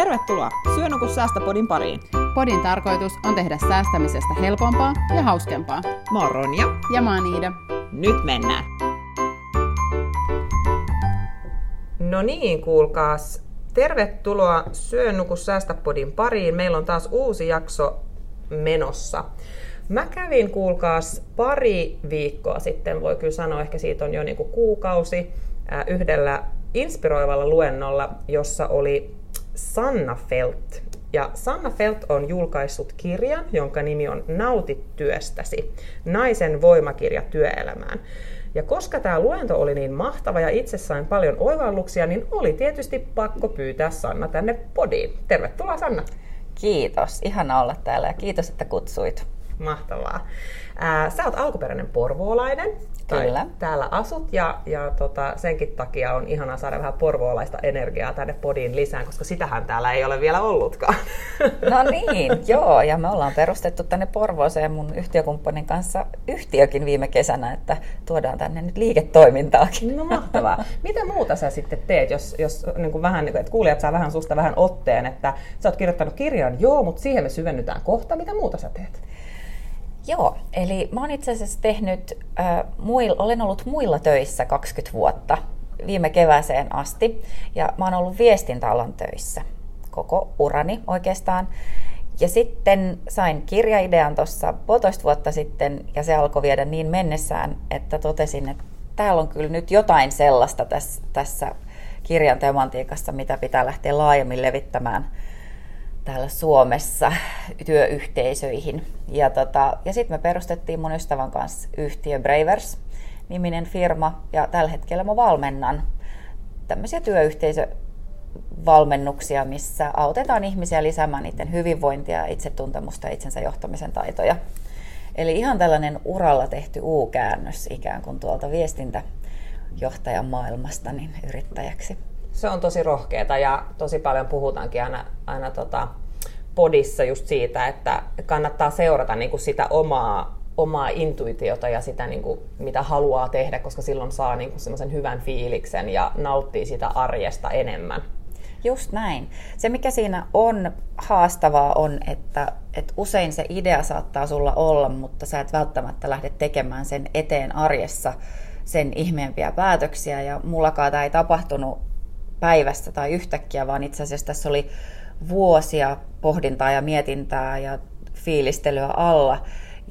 Tervetuloa Syönuku Säästöpodin pariin. Podin tarkoitus on tehdä säästämisestä helpompaa ja hauskempaa. Mä oon Ronja. Ja mä oon Iida. Nyt mennään. No niin, kuulkaas. Tervetuloa Syönuku Säästöpodin pariin. Meillä on taas uusi jakso menossa. Mä kävin, kuulkaas, pari viikkoa sitten, voi kyllä sanoa, ehkä siitä on jo niinku kuukausi, yhdellä inspiroivalla luennolla, jossa oli Sanna Felt. Ja Sanna Felt on julkaissut kirjan, jonka nimi on Nauti työstäsi, naisen voimakirja työelämään. Ja koska tämä luento oli niin mahtava ja itse sain paljon oivalluksia, niin oli tietysti pakko pyytää Sanna tänne podiin. Tervetuloa Sanna. Kiitos, ihana olla täällä ja kiitos, että kutsuit. Mahtavaa. Ää, sä oot alkuperäinen porvoolainen. Kyllä. Täällä asut ja, ja tota, senkin takia on ihanaa saada vähän porvoolaista energiaa tänne podiin lisään, koska sitähän täällä ei ole vielä ollutkaan. No niin, joo. Ja me ollaan perustettu tänne Porvooseen mun yhtiökumppanin kanssa yhtiökin viime kesänä, että tuodaan tänne nyt liiketoimintaakin. No mahtavaa. Mitä muuta sä sitten teet, jos, jos niin kuin vähän, että kuulijat saa vähän susta vähän otteen, että sä oot kirjoittanut kirjan, joo, mutta siihen me syvennytään kohta. Mitä muuta sä teet? Joo, eli mä oon itse asiassa tehnyt, äh, muil, olen ollut muilla töissä 20 vuotta viime kevääseen asti, ja mä oon ollut viestintäalan töissä koko urani oikeastaan. Ja sitten sain kirjaidean tuossa puolitoista vuotta sitten, ja se alkoi viedä niin mennessään, että totesin, että täällä on kyllä nyt jotain sellaista tässä, tässä kirjan tematiikassa, mitä pitää lähteä laajemmin levittämään – täällä Suomessa työyhteisöihin. Ja, tota, ja sitten me perustettiin mun ystävän kanssa yhtiö Bravers niminen firma ja tällä hetkellä mä valmennan tämmöisiä työyhteisövalmennuksia, missä autetaan ihmisiä lisäämään niiden hyvinvointia, itsetuntemusta ja itsensä johtamisen taitoja. Eli ihan tällainen uralla tehty U-käännös ikään kuin tuolta viestintäjohtajan maailmasta niin yrittäjäksi se on tosi rohkeata ja tosi paljon puhutaankin aina, aina tota podissa just siitä, että kannattaa seurata niin kuin sitä omaa, omaa intuitiota ja sitä, niin kuin, mitä haluaa tehdä, koska silloin saa niin kuin semmoisen hyvän fiiliksen ja nauttii sitä arjesta enemmän. Just näin. Se, mikä siinä on haastavaa, on, että, että usein se idea saattaa sulla olla, mutta sä et välttämättä lähde tekemään sen eteen arjessa sen ihmeempiä päätöksiä. Ja mullakaan tämä ei tapahtunut päivästä tai yhtäkkiä, vaan itse asiassa tässä oli vuosia pohdintaa ja mietintää ja fiilistelyä alla.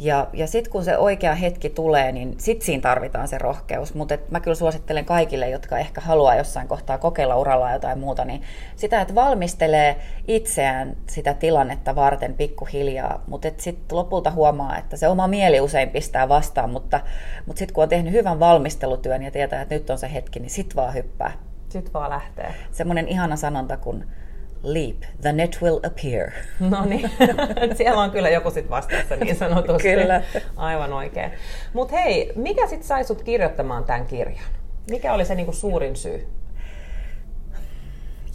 Ja, ja sitten kun se oikea hetki tulee, niin sitten siinä tarvitaan se rohkeus. Mutta mä kyllä suosittelen kaikille, jotka ehkä haluaa jossain kohtaa kokeilla uralla jotain muuta, niin sitä, että valmistelee itseään sitä tilannetta varten pikkuhiljaa. Mutta sitten lopulta huomaa, että se oma mieli usein pistää vastaan, mutta, mutta sitten kun on tehnyt hyvän valmistelutyön ja tietää, että nyt on se hetki, niin sitten vaan hyppää. Sitten vaan lähtee. Semmoinen ihana sanonta kuin leap, the net will appear. No niin, siellä on kyllä joku sitten vastassa niin sanotusti. kyllä. Aivan oikein. Mutta hei, mikä sitten sai sut kirjoittamaan tämän kirjan? Mikä oli se niinku suurin syy?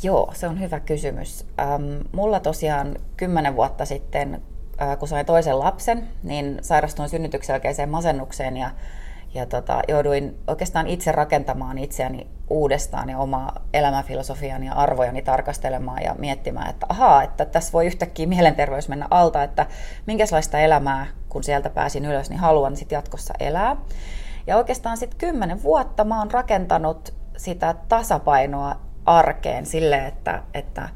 Joo, se on hyvä kysymys. Ähm, mulla tosiaan kymmenen vuotta sitten, äh, kun sain toisen lapsen, niin sairastuin synnytyksen jälkeiseen masennukseen ja ja tota, jouduin oikeastaan itse rakentamaan itseäni uudestaan ja omaa elämänfilosofiani ja arvojani tarkastelemaan ja miettimään, että ahaa, että tässä voi yhtäkkiä mielenterveys mennä alta, että minkälaista elämää, kun sieltä pääsin ylös, niin haluan sit jatkossa elää. Ja oikeastaan sitten kymmenen vuotta mä oon rakentanut sitä tasapainoa arkeen sille, että, että,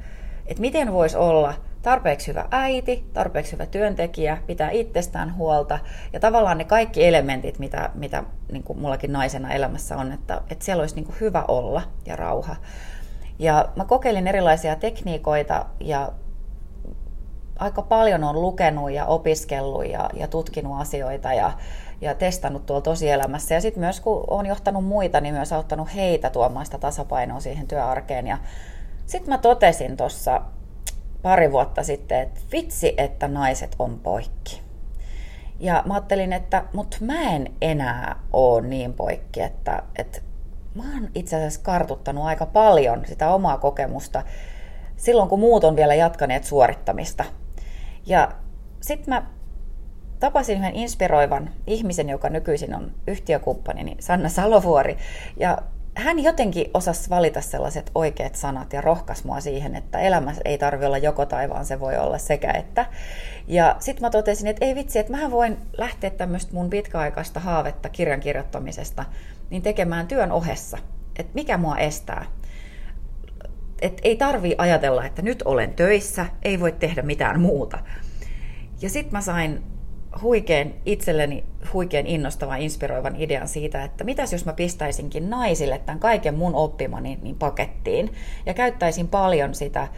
että miten voisi olla – tarpeeksi hyvä äiti, tarpeeksi hyvä työntekijä, pitää itsestään huolta ja tavallaan ne kaikki elementit, mitä, mitä niin kuin mullakin naisena elämässä on, että, että siellä olisi niin kuin hyvä olla ja rauha. Ja mä kokeilin erilaisia tekniikoita ja aika paljon on lukenut ja opiskellut ja, ja tutkinut asioita ja, ja testannut tuolla tosielämässä. Ja sitten myös kun olen johtanut muita, niin myös auttanut heitä tuomaan sitä tasapainoa siihen työarkeen. Ja sitten mä totesin tuossa pari vuotta sitten, että vitsi, että naiset on poikki. Ja mä ajattelin, että mut mä en enää ole niin poikki, että, että mä oon itse asiassa kartuttanut aika paljon sitä omaa kokemusta silloin, kun muut on vielä jatkaneet suorittamista. Ja sitten mä tapasin yhden inspiroivan ihmisen, joka nykyisin on yhtiökumppani, niin Sanna Salovuori. Ja hän jotenkin osasi valita sellaiset oikeat sanat ja rohkas mua siihen, että elämä ei tarvi olla joko tai, vaan se voi olla sekä että. Ja sitten mä totesin, että ei vitsi, että mähän voin lähteä tämmöistä mun pitkäaikaista haavetta kirjan kirjoittamisesta niin tekemään työn ohessa. Että mikä mua estää. Et ei tarvi ajatella, että nyt olen töissä, ei voi tehdä mitään muuta. Ja sitten mä sain huikean itselleni huikean innostavan, inspiroivan idean siitä, että mitäs jos mä pistäisinkin naisille tämän kaiken mun oppimani niin pakettiin ja käyttäisin paljon sitä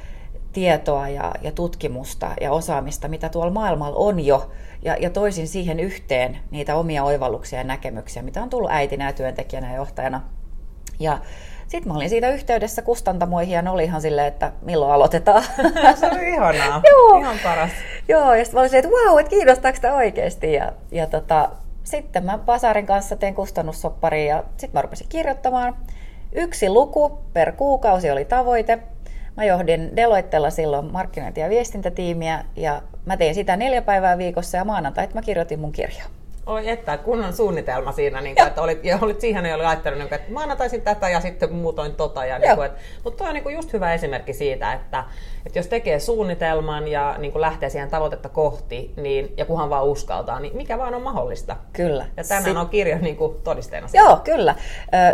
tietoa ja, ja tutkimusta ja osaamista, mitä tuolla maailmalla on jo, ja, ja toisin siihen yhteen niitä omia oivalluksia ja näkemyksiä, mitä on tullut äitinä ja työntekijänä ja johtajana. Ja sitten mä olin siitä yhteydessä kustantamoihin ja ne oli ihan silleen, että milloin aloitetaan. Se oli ihanaa. Joo. Ihan paras. Joo, ja sitten mä olisin, että wow, että kiinnostaako sitä oikeasti. Ja, ja tota, sitten mä Basarin kanssa tein kustannussopparia ja sitten mä rupesin kirjoittamaan. Yksi luku per kuukausi oli tavoite. Mä johdin Deloittella silloin markkinointi- ja viestintätiimiä ja mä tein sitä neljä päivää viikossa ja maanantait mä kirjoitin mun kirjaa. Oi että, kunnon suunnitelma siinä, niin kuin, että olit, ja olit siihen jo laittanut, niin kuin, että maanantaisin tätä ja sitten muutoin tota. Ja, niin kuin, että, mutta toi on niin kuin just hyvä esimerkki siitä, että, että jos tekee suunnitelman ja niin kuin lähtee siihen tavoitetta kohti, niin, ja kunhan vaan uskaltaa, niin mikä vaan on mahdollista. Kyllä. Ja tänään Sit- on kirja niin kuin todisteena. siitä. Joo, kyllä.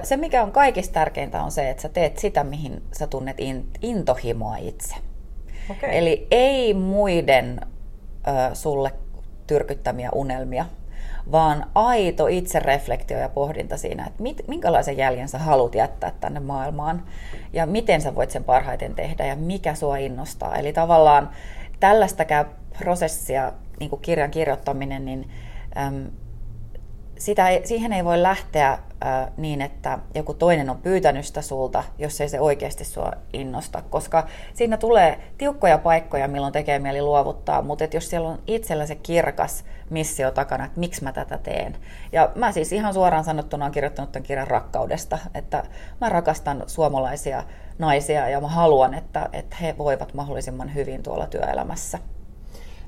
Se, mikä on kaikista tärkeintä, on se, että sä teet sitä, mihin sä tunnet in- intohimoa itse. Okei. Eli ei muiden ö, sulle tyrkyttämiä unelmia, vaan aito itsereflektio ja pohdinta siinä, että mit, minkälaisen jäljen sä haluat jättää tänne maailmaan ja miten sä voit sen parhaiten tehdä ja mikä sua innostaa. Eli tavallaan tällaistakään prosessia, niin kuin kirjan kirjoittaminen, niin äm, sitä ei, siihen ei voi lähteä äh, niin, että joku toinen on pyytänyt sitä sulta, jos ei se oikeasti sua innosta, koska siinä tulee tiukkoja paikkoja, milloin tekee mieli luovuttaa, mutta et jos siellä on itsellä se kirkas missio takana, että miksi mä tätä teen. Ja mä siis ihan suoraan sanottuna olen kirjoittanut tämän kirjan rakkaudesta, että mä rakastan suomalaisia naisia ja mä haluan, että, että he voivat mahdollisimman hyvin tuolla työelämässä.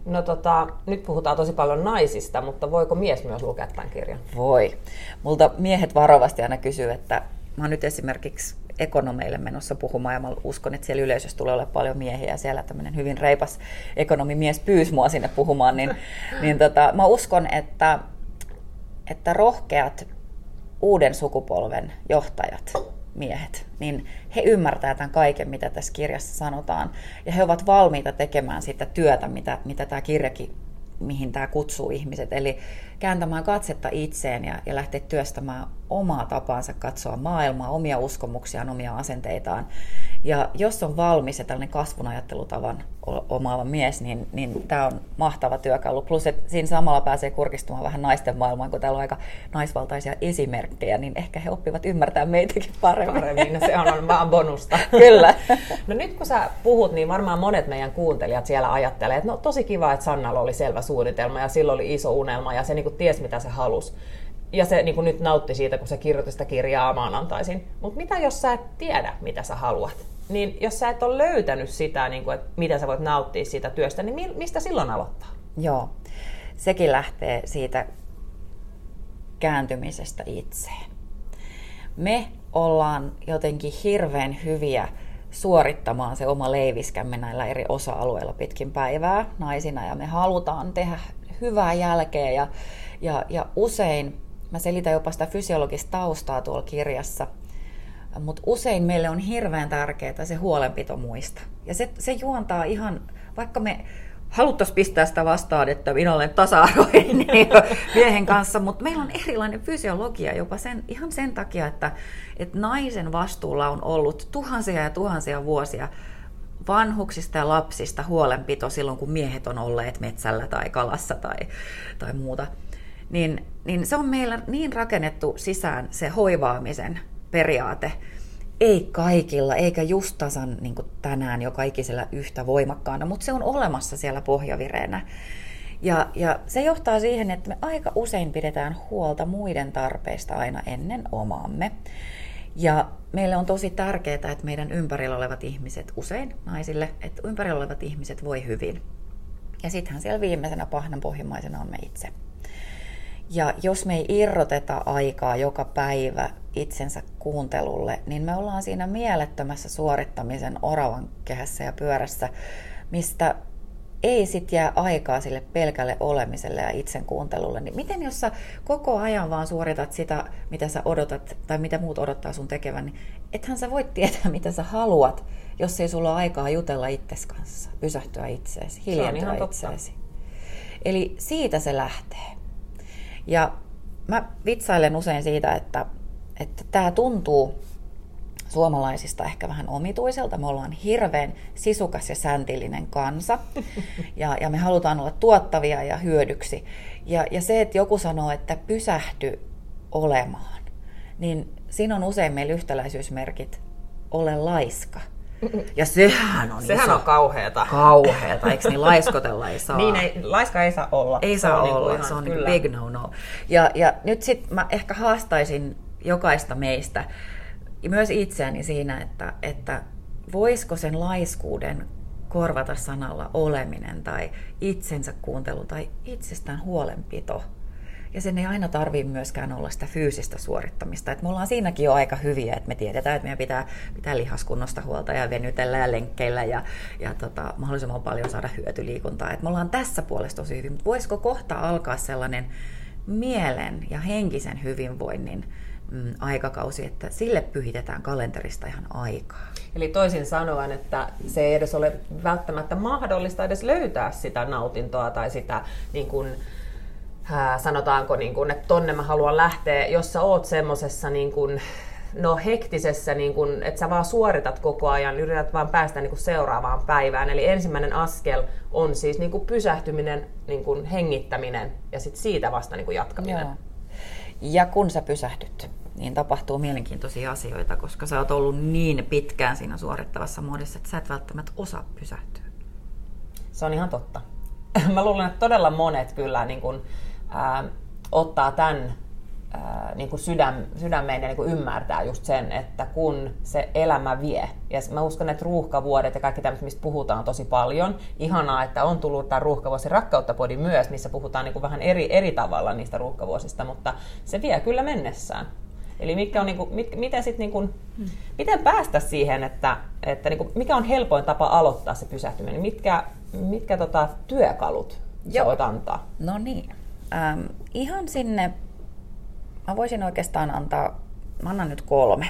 No tota, nyt puhutaan tosi paljon naisista, mutta voiko mies myös lukea tämän kirjan? Voi. Multa miehet varovasti aina kysyy, että mä oon nyt esimerkiksi ekonomeille menossa puhumaan ja mä uskon, että siellä yleisössä tulee olla paljon miehiä ja siellä tämmöinen hyvin reipas ekonomimies pyysi mua sinne puhumaan, niin, niin tota, mä uskon, että, että rohkeat uuden sukupolven johtajat, miehet, niin he ymmärtää tämän kaiken, mitä tässä kirjassa sanotaan. Ja he ovat valmiita tekemään sitä työtä, mitä, mitä tämä kirjakin, mihin tämä kutsuu ihmiset. Eli kääntämään katsetta itseen ja, ja lähteä työstämään omaa tapaansa katsoa maailmaa, omia uskomuksiaan, omia asenteitaan. Ja jos on valmis ja tällainen kasvun ajattelutavan omaava mies, niin, niin tämä on mahtava työkalu. Plus, että siinä samalla pääsee kurkistumaan vähän naisten maailmaan, kun täällä on aika naisvaltaisia esimerkkejä, niin ehkä he oppivat ymmärtää meitäkin paremmin. Paremmin, se on, on vaan bonusta. Kyllä. No nyt kun sä puhut, niin varmaan monet meidän kuuntelijat siellä ajattelee, että no tosi kiva, että Sannalla oli selvä suunnitelma ja sillä oli iso unelma ja se niin ties mitä se halusi. Ja se niin nyt nautti siitä, kun se kirjoitti sitä kirjaa maanantaisin. Mutta mitä jos sä et tiedä, mitä sä haluat? Niin jos sä et ole löytänyt sitä, niin kuin, että miten sä voit nauttia siitä työstä, niin mi- mistä silloin aloittaa? Joo, sekin lähtee siitä kääntymisestä itseen. Me ollaan jotenkin hirveän hyviä suorittamaan se oma leiviskämme näillä eri osa-alueilla pitkin päivää naisina ja me halutaan tehdä hyvää jälkeä ja, ja, ja usein, mä selitän jopa sitä fysiologista taustaa tuolla kirjassa, mutta usein meille on hirveän tärkeää se huolenpito muista. Ja se, se juontaa ihan, vaikka me haluttaisiin pistää sitä vastaan, että minä olen tasa-arvoinen miehen kanssa, mutta meillä on erilainen fysiologia jopa sen, ihan sen takia, että, että naisen vastuulla on ollut tuhansia ja tuhansia vuosia vanhuksista ja lapsista huolenpito silloin, kun miehet on olleet metsällä tai kalassa tai, tai muuta. Niin, niin se on meillä niin rakennettu sisään se hoivaamisen periaate, ei kaikilla, eikä just tasan niin tänään jo kaikisella yhtä voimakkaana, mutta se on olemassa siellä pohjavireenä. Ja, ja se johtaa siihen, että me aika usein pidetään huolta muiden tarpeista aina ennen omaamme. Ja meille on tosi tärkeää, että meidän ympärillä olevat ihmiset, usein naisille, että ympärillä olevat ihmiset voi hyvin. Ja sittenhän siellä viimeisenä pahnan pohjimmaisena on me itse. Ja jos me ei irroteta aikaa joka päivä itsensä kuuntelulle, niin me ollaan siinä mielettömässä suorittamisen oravan kehässä ja pyörässä, mistä ei sit jää aikaa sille pelkälle olemiselle ja itsen kuuntelulle, niin miten jos sä koko ajan vaan suoritat sitä, mitä sä odotat tai mitä muut odottaa sun tekevän, niin ethän sä voi tietää, mitä sä haluat, jos ei sulla ole aikaa jutella itses kanssa, pysähtyä itseesi, hiljentyä itseesi. Eli siitä se lähtee. Ja mä vitsailen usein siitä, että, että tämä tuntuu suomalaisista ehkä vähän omituiselta. Me ollaan hirveän sisukas ja säntillinen kansa ja, ja me halutaan olla tuottavia ja hyödyksi. Ja, ja se, että joku sanoo, että pysähdy olemaan, niin siinä on usein meillä yhtäläisyysmerkit ole laiska. Ja sehän on Sehän iso, on kauheeta. kauheeta, eikö niin laiskotella ei saa. Niin, ei, laiska ei saa olla. Ei Se saa niinku olla, ihan- se on kyllä. big no-no. Ja, ja nyt sitten mä ehkä haastaisin jokaista meistä, myös itseäni siinä, että, että voisiko sen laiskuuden korvata sanalla oleminen tai itsensä kuuntelu tai itsestään huolenpito. Ja sen ei aina tarvii myöskään olla sitä fyysistä suorittamista. Et me ollaan siinäkin jo aika hyviä, että me tiedetään, että meidän pitää, pitää lihaskunnosta huolta ja venytellä ja lenkkeillä ja, ja tota, mahdollisimman paljon saada hyötyliikuntaa. Et me ollaan tässä puolesta tosi hyvin, mutta voisiko kohta alkaa sellainen mielen ja henkisen hyvinvoinnin mm, aikakausi, että sille pyhitetään kalenterista ihan aikaa. Eli toisin sanoen, että se ei edes ole välttämättä mahdollista edes löytää sitä nautintoa tai sitä niin kuin, ää, sanotaanko, niin kuin, että tonne mä haluan lähteä, jos sä oot semmosessa niin kuin, no hektisessä, niin kuin, että sä vaan suoritat koko ajan, yrität vaan päästä niin kuin seuraavaan päivään. Eli ensimmäinen askel on siis niin kuin pysähtyminen, niin kuin hengittäminen ja sitten siitä vasta niin kuin jatkaminen. Joo. Ja kun sä pysähdyt, niin tapahtuu mielenkiintoisia asioita, koska sä oot ollut niin pitkään siinä suorittavassa muodossa, että sä et välttämättä osaa pysähtyä. Se on ihan totta. Mä luulen, että todella monet kyllä niin kuin, ää, ottaa tämän niin kuin sydäm, sydämeen ja niin ymmärtää just sen, että kun se elämä vie, ja mä uskon, että ruuhkavuodet ja kaikki tämmöiset, mistä puhutaan tosi paljon, ihanaa, että on tullut tämä ruuhkavuosi rakkauttapodi myös, missä puhutaan niin vähän eri, eri tavalla niistä ruuhkavuosista, mutta se vie kyllä mennessään. Eli mitkä on, niin kuin, mit, miten, sit, niin kuin, miten päästä siihen, että, että niin kuin, mikä on helpoin tapa aloittaa se pysähtyminen? Mitkä, mitkä tota, työkalut sä voit antaa? No niin. Ähm, ihan sinne, mä voisin oikeastaan antaa, mä annan nyt kolme.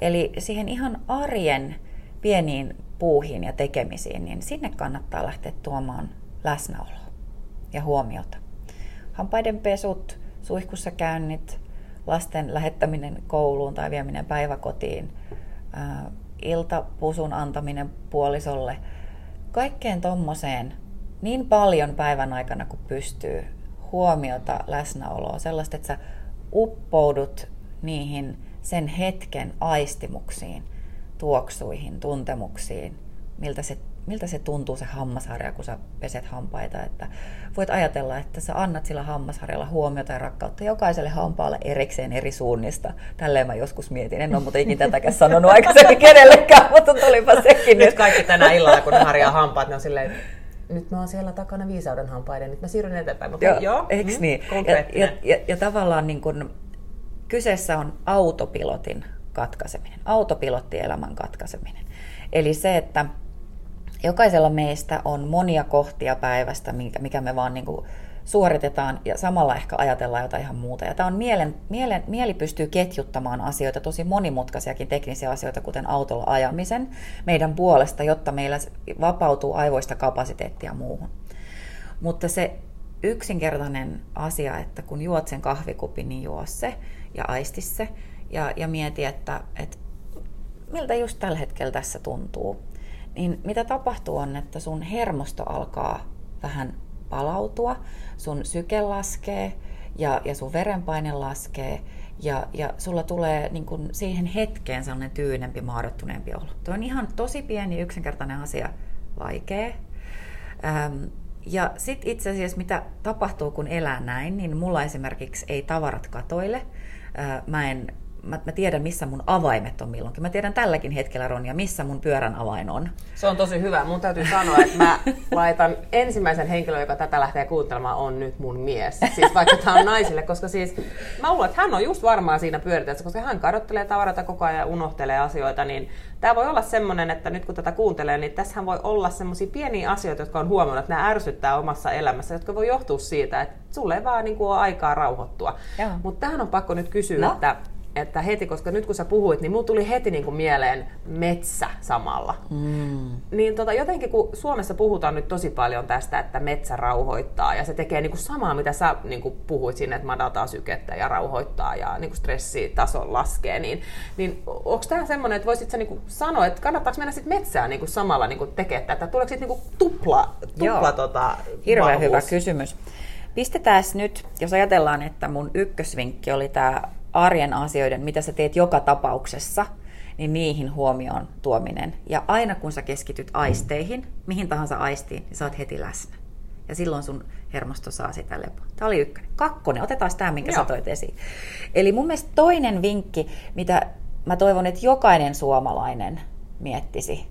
Eli siihen ihan arjen pieniin puuhiin ja tekemisiin, niin sinne kannattaa lähteä tuomaan läsnäoloa ja huomiota. Hampaiden pesut, suihkussa käynnit, lasten lähettäminen kouluun tai vieminen päiväkotiin, iltapusun antaminen puolisolle, kaikkeen tommoseen niin paljon päivän aikana kuin pystyy huomiota, läsnäoloa, sellaista, että sä uppoudut niihin sen hetken aistimuksiin, tuoksuihin, tuntemuksiin, miltä se, miltä se tuntuu se hammasharja, kun sä peset hampaita. Että voit ajatella, että sä annat sillä hammasharjalla huomiota ja rakkautta jokaiselle hampaalle erikseen eri suunnista. Tälleen mä joskus mietin. En ole muuten ikinä tätäkään sanonut aikaisemmin kenellekään, mutta tulipa sekin Nyt kaikki tänä illalla, kun harjaa hampaat, ne on silleen, nyt mä oon siellä takana viisauden hampaiden, nyt mä siirryn eteenpäin. Mutta Joo, joo eiks mm, niin? Ja, ja, ja, ja tavallaan niin kun, kyseessä on autopilotin katkaiseminen, autopilottielämän katkaiseminen. Eli se, että jokaisella meistä on monia kohtia päivästä, mikä, me vaan niin kuin suoritetaan ja samalla ehkä ajatellaan jotain ihan muuta. Ja tämä on mielen, mielen, mieli pystyy ketjuttamaan asioita, tosi monimutkaisiakin teknisiä asioita, kuten autolla ajamisen meidän puolesta, jotta meillä vapautuu aivoista kapasiteettia muuhun. Mutta se yksinkertainen asia, että kun juot sen kahvikupin, niin juo se ja aisti se ja, ja mieti, että, että miltä just tällä hetkellä tässä tuntuu. Niin mitä tapahtuu on, että sun hermosto alkaa vähän palautua, sun syke laskee ja, ja sun verenpaine laskee ja, ja sulla tulee niin kun siihen hetkeen sellainen tyynempi, maadottuneempi olo. Tuo on ihan tosi pieni yksinkertainen asia, vaikea. Ähm, ja sitten itse asiassa mitä tapahtuu, kun elää näin, niin mulla esimerkiksi ei tavarat katoile. Äh, Mä en, mä, mä tiedän, missä mun avaimet on milloinkin. Mä tiedän tälläkin hetkellä, Ronja, missä mun pyörän avain on. Se on tosi hyvä. Mun täytyy sanoa, että mä laitan ensimmäisen henkilön, joka tätä lähtee kuuntelemaan, on nyt mun mies. Siis vaikka tämä on naisille, koska siis mä luulen, että hän on just varmaan siinä pyöriteessä, koska hän kadottelee tavaroita koko ajan ja unohtelee asioita, niin tämä voi olla semmoinen, että nyt kun tätä kuuntelee, niin tässä voi olla semmoisia pieniä asioita, jotka on huomannut, että nämä ärsyttää omassa elämässä, jotka voi johtua siitä, että sulle ei vaan niin kuin ole aikaa rauhoittua. Mutta tähän on pakko nyt kysyä, no. että että heti, koska nyt kun sä puhuit, niin mulla tuli heti niin kuin mieleen metsä samalla. Mm. Niin tota, jotenkin kun Suomessa puhutaan nyt tosi paljon tästä, että metsä rauhoittaa ja se tekee niin kuin samaa, mitä sä niin kuin puhuit sinne, että madataan sykettä ja rauhoittaa ja niin kuin stressitaso laskee, niin, niin onko tämä semmoinen, että voisit sä niin kuin sanoa, että kannattaako mennä sitten metsään niin kuin samalla niin kuin tekemään tätä? Tuleeko sitten niin kuin tupla, tupla Joo. tota, Hirveän vahvuus? hyvä kysymys. Pistetään nyt, jos ajatellaan, että mun ykkösvinkki oli tämä arjen asioiden, mitä sä teet joka tapauksessa, niin niihin huomioon tuominen. Ja aina kun sä keskityt aisteihin, mihin tahansa aistiin, niin sä oot heti läsnä. Ja silloin sun hermosto saa sitä lepoa. Tämä oli ykkönen. Kakkonen, otetaan tämä, minkä Joo. sä toit esiin. Eli mun mielestä toinen vinkki, mitä mä toivon, että jokainen suomalainen miettisi,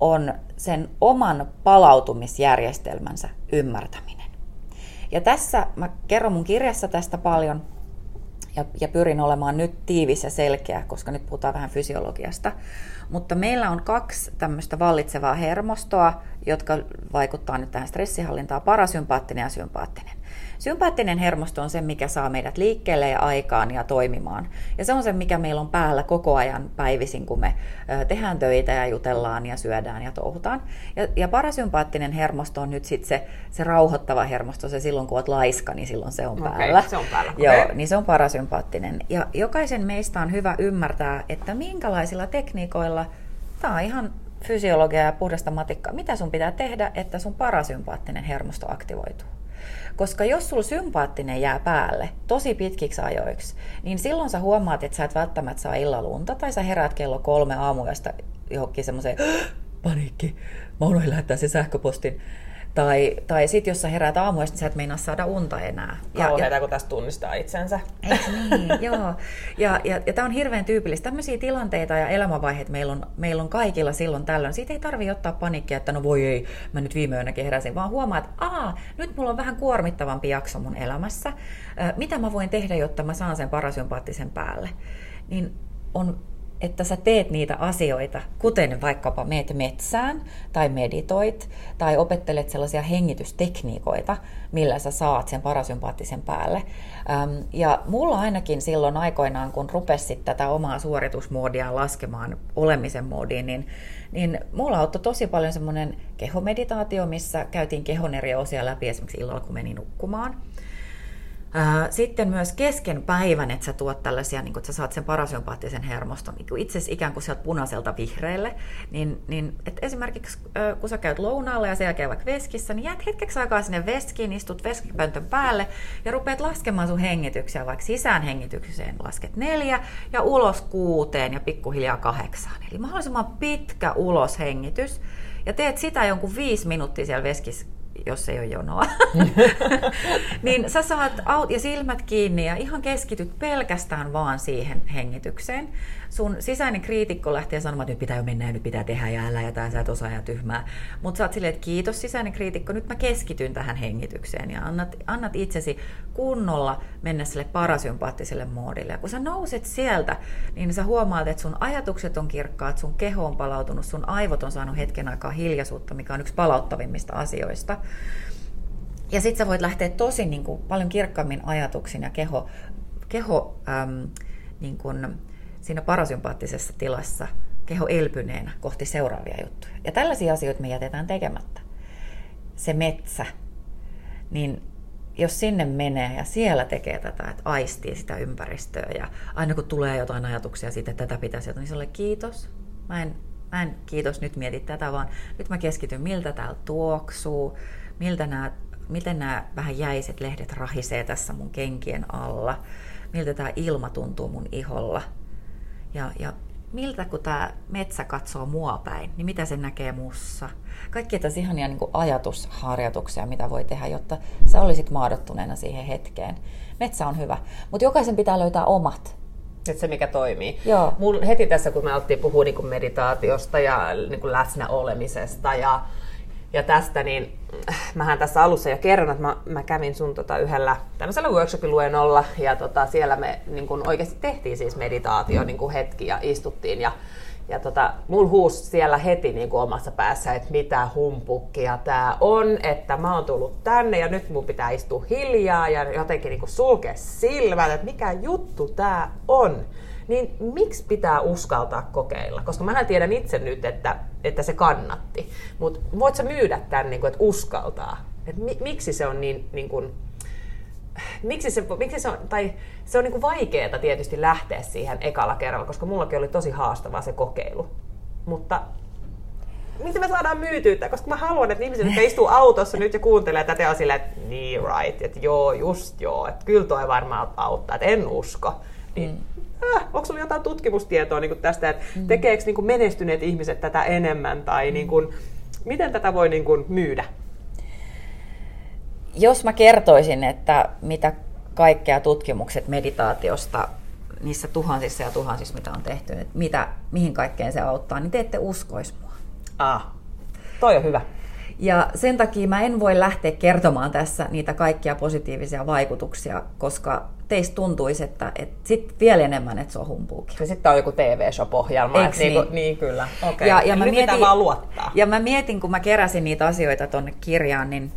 on sen oman palautumisjärjestelmänsä ymmärtäminen. Ja tässä mä kerron mun kirjassa tästä paljon, ja, ja pyrin olemaan nyt tiivis ja selkeä, koska nyt puhutaan vähän fysiologiasta. Mutta meillä on kaksi tämmöistä vallitsevaa hermostoa, jotka vaikuttaa nyt tähän stressihallintaan, parasympaattinen ja sympaattinen. Sympaattinen hermosto on se, mikä saa meidät liikkeelle ja aikaan ja toimimaan. Ja se on se, mikä meillä on päällä koko ajan päivisin, kun me tehdään töitä ja jutellaan ja syödään ja touhutaan. Ja, ja parasympaattinen hermosto on nyt sitten se, se rauhoittava hermosto, se silloin kun oot laiska, niin silloin se on päällä. Okay, se on päällä. Joo, Okay. niin se on parasympaattinen. Ja jokaisen meistä on hyvä ymmärtää, että minkälaisilla tekniikoilla, tämä on ihan fysiologia ja puhdasta matikkaa, mitä sun pitää tehdä, että sun parasympaattinen hermosto aktivoituu. Koska jos sulla sympaattinen jää päälle tosi pitkiksi ajoiksi, niin silloin sä huomaat, että sä et välttämättä saa illalla unta, tai sä heräät kello kolme aamuyöstä johonkin semmoiseen paniikki, mä unohdin lähettää sen sähköpostin. Tai, tai sitten jos sä heräät aamuista, niin sä et meinaa saada unta enää. Kauheita, kun tästä tunnistaa itsensä. Eikö niin? Joo. Ja, ja, ja tämä on hirveän tyypillistä. Tämmöisiä tilanteita ja elämänvaiheita meillä on, meillä on kaikilla silloin tällöin. Siitä ei tarvitse ottaa panikkia, että no voi ei, mä nyt viime yönäkin heräsin, vaan huomaa, että aa, nyt mulla on vähän kuormittavampi jakso mun elämässä. Mitä mä voin tehdä, jotta mä saan sen parasympaattisen päälle? Niin on että sä teet niitä asioita, kuten vaikkapa meet metsään tai meditoit tai opettelet sellaisia hengitystekniikoita, millä sä saat sen parasympaattisen päälle. Ja mulla ainakin silloin aikoinaan, kun rupesit tätä omaa suoritusmoodia laskemaan olemisen moodiin, niin, niin mulla auttoi tosi paljon semmoinen kehomeditaatio, missä käytiin kehon eri osia läpi esimerkiksi illalla, kun menin nukkumaan. Sitten myös kesken päivän, että sä tuot tällaisia, niin kun, että sä saat sen parasympaattisen hermoston. Niin itse ikään kuin sieltä punaiselta vihreälle, niin, niin että esimerkiksi kun sä käyt lounaalla ja sen jälkeen vaikka veskissä, niin jäät hetkeksi aikaa sinne veskiin, istut veskipöntön päälle ja rupeat laskemaan sun hengityksiä, vaikka sisään hengitykseen. Lasket neljä ja ulos kuuteen ja pikkuhiljaa kahdeksaan. Eli mahdollisimman pitkä uloshengitys ja teet sitä jonkun viisi minuuttia siellä veskissä jos ei ole jonoa, niin sä saat aut- ja silmät kiinni ja ihan keskityt pelkästään vaan siihen hengitykseen. Sun sisäinen kriitikko lähtee sanomaan, että nyt pitää jo mennä ja nyt pitää tehdä ja älä ja sä et osaa ja tyhmää. Mutta sä oot silleen, että kiitos sisäinen kriitikko, nyt mä keskityn tähän hengitykseen ja annat, annat itsesi kunnolla mennä sille parasympaattiselle moodille. Ja kun sä nouset sieltä, niin sä huomaat, että sun ajatukset on kirkkaat, sun keho on palautunut, sun aivot on saanut hetken aikaa hiljaisuutta, mikä on yksi palauttavimmista asioista. Ja sitten sä voit lähteä tosi niin kuin, paljon kirkkaammin ajatuksin ja keho, keho äm, niin kuin, siinä parasympaattisessa tilassa, keho elpyneenä kohti seuraavia juttuja. Ja tällaisia asioita me jätetään tekemättä. Se metsä, niin jos sinne menee ja siellä tekee tätä, että aistii sitä ympäristöä ja aina kun tulee jotain ajatuksia siitä, että tätä pitäisi jotain, niin sille kiitos. Mä en, mä en kiitos nyt mieti tätä, vaan nyt mä keskityn, miltä täällä tuoksuu, miltä nämä miten nämä vähän jäiset lehdet rahisee tässä mun kenkien alla, miltä tämä ilma tuntuu mun iholla. Ja, ja miltä kun tämä metsä katsoo mua päin, niin mitä se näkee mussa. Kaikki tässä ihania niin ajatusharjoituksia, mitä voi tehdä, jotta sä olisit maadottuneena siihen hetkeen. Metsä on hyvä, mutta jokaisen pitää löytää omat. Että se mikä toimii. Joo. Mun heti tässä, kun me alettiin puhua niin kuin meditaatiosta ja niin kuin läsnä olemisesta ja, ja tästä, niin mähän tässä alussa jo kerron, että mä, mä kävin sun tota yhdellä tämmöisellä workshopiluennolla ja tota, siellä me niin kuin oikeasti tehtiin siis meditaatio niin kuin hetki ja istuttiin ja ja tota, mulla huusi siellä heti niin kuin omassa päässä, että mitä humpukkia tää on, että mä oon tullut tänne ja nyt mun pitää istua hiljaa ja jotenkin niin sulkea silmät, että mikä juttu tää on. Niin miksi pitää uskaltaa kokeilla? Koska mä tiedän itse nyt, että, että se kannatti. Mutta voit sä myydä tämän, niin kuin, että uskaltaa? Et mi, miksi se on niin, niin kuin, miksi se, miksi se on, tai se on niin vaikeaa tietysti lähteä siihen ekalla kerralla, koska mullakin oli tosi haastavaa se kokeilu. Mutta miten me saadaan myytyä koska mä haluan, että ihmiset, jotka istuu autossa nyt ja kuuntelee tätä on silleen, että niin right, että joo, just joo, että kyllä toi varmaan auttaa, että en usko. Niin, mm. Äh, onko sulla jotain tutkimustietoa niin tästä, että mm. tekeekö niin menestyneet ihmiset tätä enemmän tai mm. niin kuin, miten tätä voi niin kuin myydä? jos mä kertoisin, että mitä kaikkea tutkimukset meditaatiosta niissä tuhansissa ja tuhansissa, mitä on tehty, että mitä, mihin kaikkeen se auttaa, niin te ette uskois mua. Ah, toi on hyvä. Ja sen takia mä en voi lähteä kertomaan tässä niitä kaikkia positiivisia vaikutuksia, koska teistä tuntuisi, että, että sit vielä enemmän, että se on humpuukin. Ja sitten on joku TV-shop-ohjelma. Eikö niin? Niin, niin kyllä. Okay. Ja, ja mä mietin, vaan luottaa. Ja mä mietin, kun mä keräsin niitä asioita tonne kirjaan, niin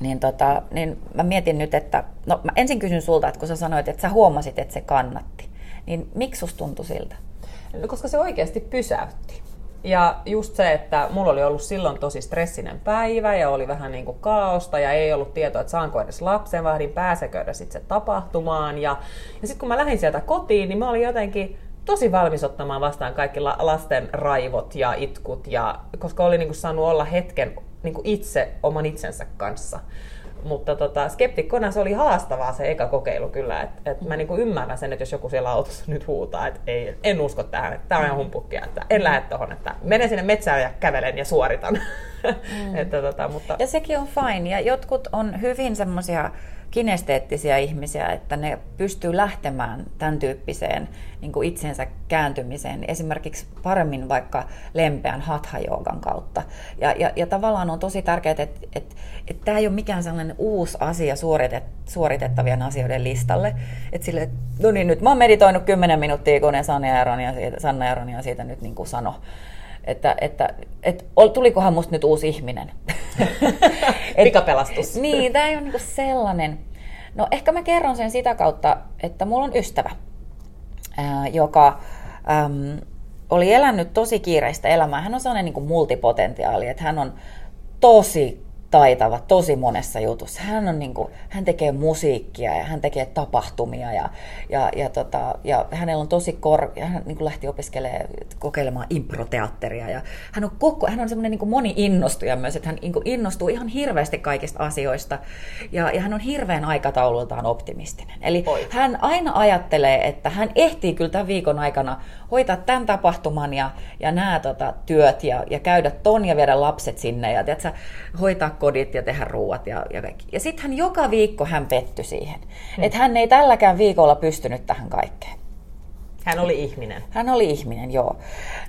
niin, tota, niin mä mietin nyt, että no mä ensin kysyn sulta, että kun sä sanoit, että sä huomasit, että se kannatti, niin miksi susta tuntui siltä? No, koska se oikeasti pysäytti. Ja just se, että mulla oli ollut silloin tosi stressinen päivä ja oli vähän niin kuin kaaosta ja ei ollut tietoa, että saanko edes lapsen vahdin, pääsekö edes sitten se tapahtumaan. Ja, ja sitten kun mä lähdin sieltä kotiin, niin mä olin jotenkin tosi valmis ottamaan vastaan kaikki lasten raivot ja itkut, ja, koska oli niin kuin saanut olla hetken niin kuin itse oman itsensä kanssa. Mutta tota, skeptikkona se oli haastavaa se eka kokeilu kyllä. että et mä niinku ymmärrän sen, että jos joku siellä autossa nyt huutaa, että ei, en usko tähän, että tämä on ihan humpukkia, että en lähde tuohon, että menen sinne metsään ja kävelen ja suoritan. Mm. että, tota, mutta... Ja sekin on fine. Ja jotkut on hyvin semmoisia kinesteettisiä ihmisiä, että ne pystyy lähtemään tämän tyyppiseen niin kuin itsensä kääntymiseen, esimerkiksi paremmin vaikka lempeän hatha kautta. Ja, ja, ja tavallaan on tosi tärkeää, että, että, että, että tämä ei ole mikään sellainen uusi asia suoritet, suoritettavien asioiden listalle. Että sille, no niin, nyt mä oon meditoinut 10 minuuttia, kun ne Sanna Jaronia siitä, Sanna Jaronia siitä nyt niin kuin sano että, että, että tulikohan musta nyt uusi ihminen. Pikapelastus. niin, tämä ei ole niinku sellainen. No ehkä mä kerron sen sitä kautta, että mulla on ystävä, ää, joka äm, oli elänyt tosi kiireistä elämää. Hän on sellainen niin kuin multipotentiaali, että hän on tosi taitava tosi monessa jutussa. Hän, on niin kuin, hän tekee musiikkia ja hän tekee tapahtumia ja, ja, ja, tota, ja hänellä on tosi kor... Hän niin kuin lähti opiskelemaan, kokeilemaan improteatteria ja hän on, koko, hän on semmoinen niin moni-innostuja myös, että hän niin kuin innostuu ihan hirveästi kaikista asioista ja, ja hän on hirveän aikataulultaan optimistinen. Eli Oi. hän aina ajattelee, että hän ehtii kyllä tämän viikon aikana hoitaa tämän tapahtuman ja, ja nämä tota, työt ja, ja käydä ton ja viedä lapset sinne ja tiedätkö, hoitaa kodit ja tehdä ruuat ja, ja kaikki. Ja sitten hän joka viikko hän pettyi siihen. Hmm. Että hän ei tälläkään viikolla pystynyt tähän kaikkeen. Hän oli ihminen. Hän oli ihminen, joo.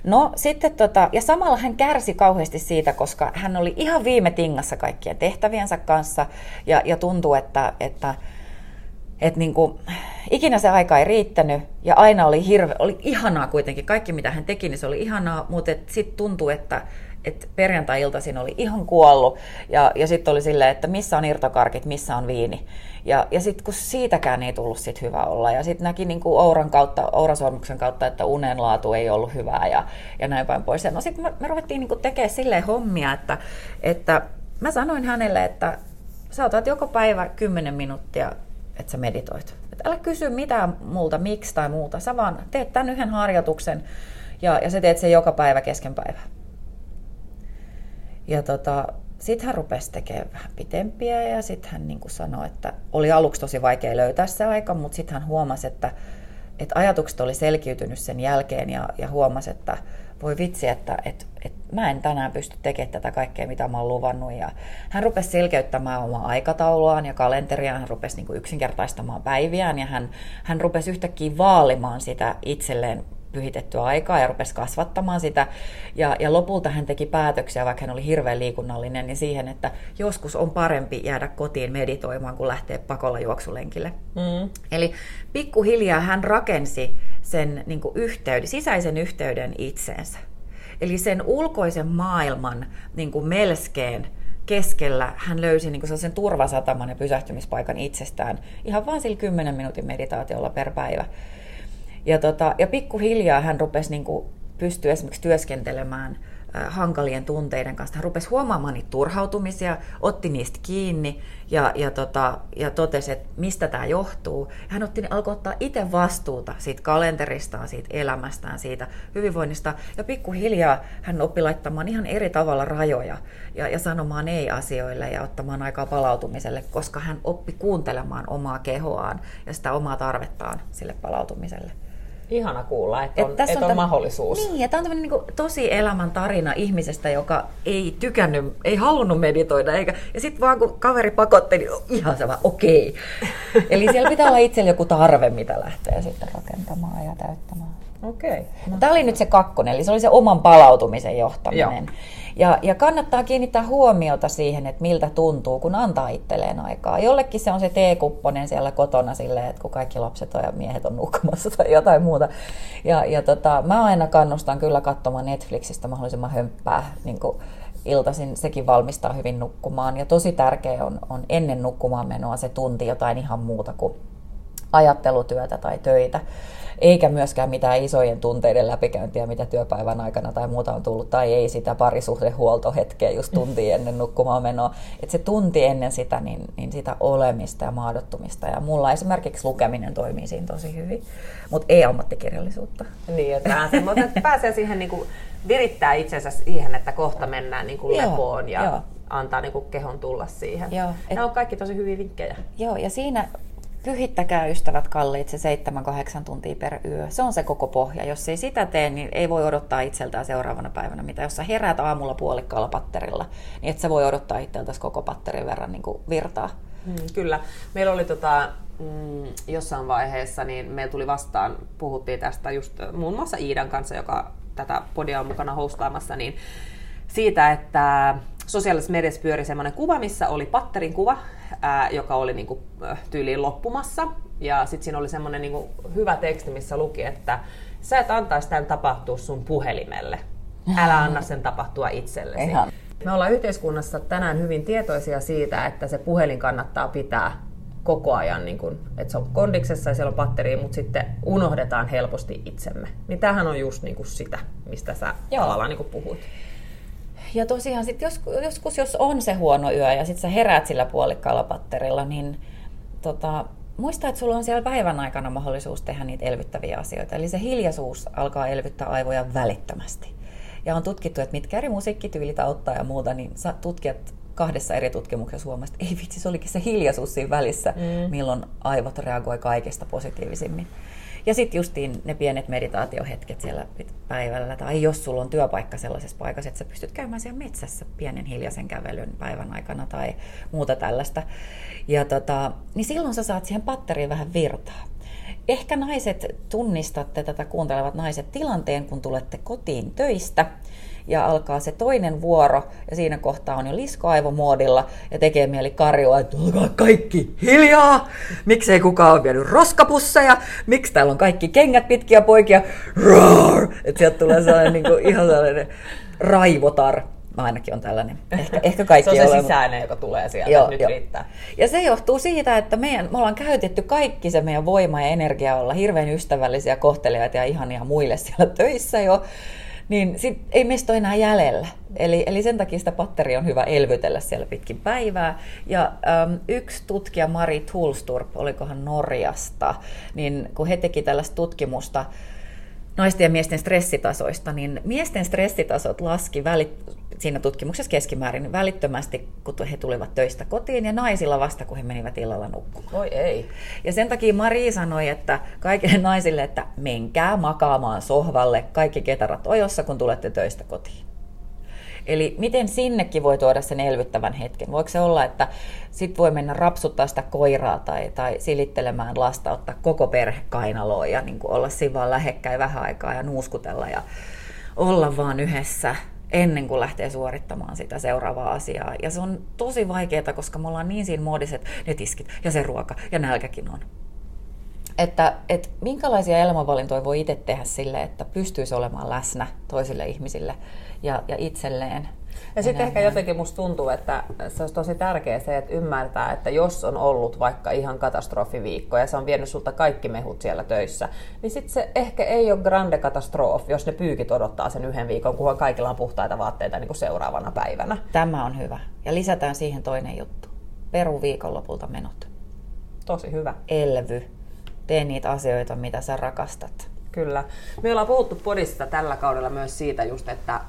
No sitten tota, ja samalla hän kärsi kauheasti siitä, koska hän oli ihan viime tingassa kaikkien tehtäviensä kanssa ja, ja tuntui, että, että että niin kuin, ikinä se aika ei riittänyt ja aina oli, hirve, oli ihanaa kuitenkin. Kaikki mitä hän teki, niin se oli ihanaa, mutta sitten tuntui, että, että perjantai-iltaisin oli ihan kuollut ja, ja sitten oli silleen, että missä on irtokarkit, missä on viini. Ja, ja sitten kun siitäkään ei tullut sit hyvä olla ja sitten näki niin kuin Ouran kautta, Ourasormuksen kautta, että unenlaatu ei ollut hyvää ja, ja näin päin pois. Ja no sitten me, me ruvettiin niin kuin tekemään silleen hommia, että, että mä sanoin hänelle, että sä otat joka päivä 10 minuuttia että sä meditoit. Et älä kysy mitään multa, miksi tai muuta. Sä vaan teet tämän yhden harjoituksen ja, ja sä teet sen joka päivä kesken päivää. Ja tota, sitten hän rupesi tekemään vähän pitempiä ja sitten hän niin sanoi, että oli aluksi tosi vaikea löytää se aika, mutta sitten hän huomasi, että, että ajatukset oli selkiytynyt sen jälkeen ja, ja huomasi, että voi vitsi, että, että, että mä en tänään pysty tekemään tätä kaikkea, mitä mä oon luvannut. Ja hän rupesi selkeyttämään omaa aikatauluaan ja kalenteriaan, hän rupesi niin yksinkertaistamaan päiviään ja hän, hän rupesi yhtäkkiä vaalimaan sitä itselleen pyhitettyä aikaa ja rupesi kasvattamaan sitä. Ja, ja lopulta hän teki päätöksiä, vaikka hän oli hirveän liikunnallinen, niin siihen, että joskus on parempi jäädä kotiin meditoimaan, kuin lähteä pakolla juoksulenkille. Mm. Eli pikkuhiljaa hän rakensi sen niin kuin yhteyden, sisäisen yhteyden itseensä. Eli sen ulkoisen maailman niin kuin melskeen keskellä hän löysi niin kuin sen turvasataman ja pysähtymispaikan itsestään ihan vain sillä 10 minuutin meditaatiolla per päivä. Ja, tota, ja pikkuhiljaa hän rupesi niin kuin, pystyä esimerkiksi työskentelemään hankalien tunteiden kanssa. Hän rupesi huomaamaan niitä turhautumisia, otti niistä kiinni ja, ja, tota, ja totesi, että mistä tämä johtuu. Hän otti, alkoi ottaa itse vastuuta siitä kalenteristaan, siitä elämästään, siitä hyvinvoinnista. Ja pikkuhiljaa hän oppi laittamaan ihan eri tavalla rajoja ja, ja sanomaan ei asioille ja ottamaan aikaa palautumiselle, koska hän oppi kuuntelemaan omaa kehoaan ja sitä omaa tarvettaan sille palautumiselle ihana kuulla, että on, et että on, on mahdollisuus. Niin, ja tämä on tämmöinen niin tosi elämän tarina ihmisestä, joka ei tykännyt, ei halunnut meditoida, eikä, ja sitten vaan kun kaveri pakotti, niin ihan sama, okei. Okay. Eli siellä pitää olla itsellä joku tarve, mitä lähtee sitten rakentamaan ja täyttämään. Okei. Okay. No. Tämä oli nyt se kakkonen, eli se oli se oman palautumisen johtaminen. Joo. Ja, ja kannattaa kiinnittää huomiota siihen, että miltä tuntuu, kun antaa itselleen aikaa. Jollekin se on se teekupponen siellä kotona silleen, että kun kaikki lapset ja miehet on nukkumassa tai jotain muuta. Ja, ja tota, mä aina kannustan kyllä katsomaan Netflixistä mahdollisimman hömppää niin kuin iltaisin, sekin valmistaa hyvin nukkumaan. Ja tosi tärkeä on, on ennen nukkumaan menoa se tunti jotain ihan muuta kuin ajattelutyötä tai töitä eikä myöskään mitään isojen tunteiden läpikäyntiä, mitä työpäivän aikana tai muuta on tullut, tai ei sitä parisuhdehuoltohetkeä just tunti ennen nukkumaan menoa. Että se tunti ennen sitä, niin, niin sitä olemista ja maadottumista. Ja mulla esimerkiksi lukeminen toimii siinä tosi hyvin, mutta ei ammattikirjallisuutta. Niin, että mutta pääsee siihen niin kuin virittää itsensä siihen, että kohta mennään niin kuin lepoon ja joo. antaa niin kuin kehon tulla siihen. Joo, et, Nämä on kaikki tosi hyviä vinkkejä. Joo, ja siinä pyhittäkää ystävät kalliit se 7-8 tuntia per yö. Se on se koko pohja. Jos ei sitä tee, niin ei voi odottaa itseltään seuraavana päivänä mitä. Jos sä heräät aamulla puolikkaalla patterilla, niin et sä voi odottaa itseltäsi koko patterin verran niin kuin virtaa. Hmm, kyllä. Meillä oli tota, mm, jossain vaiheessa, niin meillä tuli vastaan, puhuttiin tästä just muun muassa Iidan kanssa, joka tätä podia on mukana hostaamassa, niin siitä, että sosiaalisessa mediassa pyöri semmoinen kuva, missä oli patterin kuva, ää, joka oli niinku, tyyliin loppumassa. Ja sitten siinä oli semmoinen niinku, hyvä teksti, missä luki, että sä et antaisi tämän tapahtua sun puhelimelle. Älä anna sen tapahtua itsellesi. Ihan. Me ollaan yhteiskunnassa tänään hyvin tietoisia siitä, että se puhelin kannattaa pitää koko ajan, niin kun, että se on kondiksessa ja siellä on batteri, mutta sitten unohdetaan helposti itsemme. Niin tämähän on just niin kuin sitä, mistä sä Joo. tavallaan niin kuin puhut. Ja tosiaan sit joskus, joskus, jos on se huono yö ja sitten sä heräät sillä puolikkaalla patterilla, niin tota, muista, että sulla on siellä päivän aikana mahdollisuus tehdä niitä elvyttäviä asioita. Eli se hiljaisuus alkaa elvyttää aivoja välittömästi. Ja on tutkittu, että mitkä eri musiikkityylit auttaa ja muuta, niin tutkijat kahdessa eri tutkimuksessa huomasivat, että ei vitsi, se olikin se hiljaisuus siinä välissä, mm. milloin aivot reagoi kaikesta positiivisimmin. Ja sitten justiin ne pienet meditaatiohetket siellä päivällä, tai jos sulla on työpaikka sellaisessa paikassa, että sä pystyt käymään siellä metsässä pienen hiljaisen kävelyn päivän aikana tai muuta tällaista. Ja tota, niin silloin sä saat siihen patteriin vähän virtaa. Ehkä naiset tunnistatte tätä kuuntelevat naiset tilanteen, kun tulette kotiin töistä – ja alkaa se toinen vuoro ja siinä kohtaa on jo liskoaivomoodilla ja tekee mieli karjua, että olkaa kaikki hiljaa, miksei kukaan ole vienyt roskapusseja, miksi täällä on kaikki kengät pitkiä poikia, roar! että sieltä tulee sellainen niin kuin, ihan sellainen raivotar. Mä ainakin on tällainen. Ehkä, ehkä kaikki se on se ole, sisäinen, mutta... joka tulee sieltä, joo, nyt jo. riittää. Ja se johtuu siitä, että meidän, me ollaan käytetty kaikki se meidän voima ja energia olla hirveän ystävällisiä, kohteliaita ja ihania muille siellä töissä jo niin sit ei meistä ole enää jäljellä. Eli, eli sen takia sitä patteria on hyvä elvytellä siellä pitkin päivää. Ja äm, yksi tutkija, Mari Tulsturp, olikohan Norjasta, niin kun he teki tällaista tutkimusta naisten ja miesten stressitasoista, niin miesten stressitasot laski välit, siinä tutkimuksessa keskimäärin välittömästi, kun he tulivat töistä kotiin, ja naisilla vasta, kun he menivät illalla nukkumaan. Oi ei. Ja sen takia Mari sanoi, että kaikille naisille, että menkää makaamaan sohvalle kaikki ketarat ojossa, kun tulette töistä kotiin. Eli miten sinnekin voi tuoda sen elvyttävän hetken? Voiko se olla, että sit voi mennä rapsuttaa sitä koiraa tai, tai silittelemään lasta, ottaa koko perhe kainaloon ja niin olla siinä vaan lähekkäin vähän aikaa ja nuuskutella ja olla vaan yhdessä ennen kuin lähtee suorittamaan sitä seuraavaa asiaa. Ja se on tosi vaikeaa, koska me ollaan niin siinä muodissa, että ne tiskit ja se ruoka ja nälkäkin on. Että, että minkälaisia elämänvalintoja voi itse tehdä sille, että pystyisi olemaan läsnä toisille ihmisille ja, ja itselleen ja sitten ehkä jotenkin musta tuntuu, että se olisi tosi tärkeää se, että ymmärtää, että jos on ollut vaikka ihan katastrofiviikko ja se on vienyt sulta kaikki mehut siellä töissä, niin sitten se ehkä ei ole grande katastrofi, jos ne pyykit odottaa sen yhden viikon, kunhan kaikilla on puhtaita vaatteita niin kuin seuraavana päivänä. Tämä on hyvä. Ja lisätään siihen toinen juttu. Peru viikonlopulta menot. Tosi hyvä. Elvy. Tee niitä asioita, mitä sä rakastat. Kyllä. Me ollaan puhuttu podista tällä kaudella myös siitä just, että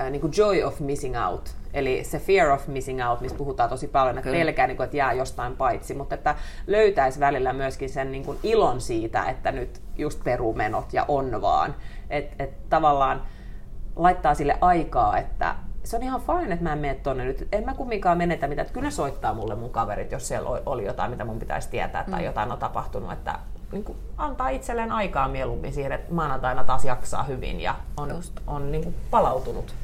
äh, niin kuin joy of missing out, eli se fear of missing out, mistä puhutaan tosi paljon, että pelkää, niin kuin, että jää jostain paitsi, mutta että löytäisi välillä myöskin sen niin kuin ilon siitä, että nyt just perumenot ja on vaan. Että et tavallaan laittaa sille aikaa, että se on ihan fine, että mä en mene tonne nyt. En mä kumminkaan menetä mitään. Että kyllä soittaa mulle mun kaverit, jos siellä oli jotain, mitä mun pitäisi tietää tai mm. jotain on tapahtunut. Että niin kuin antaa itselleen aikaa mieluummin siihen, että maanantaina taas jaksaa hyvin ja on, on niin kuin palautunut.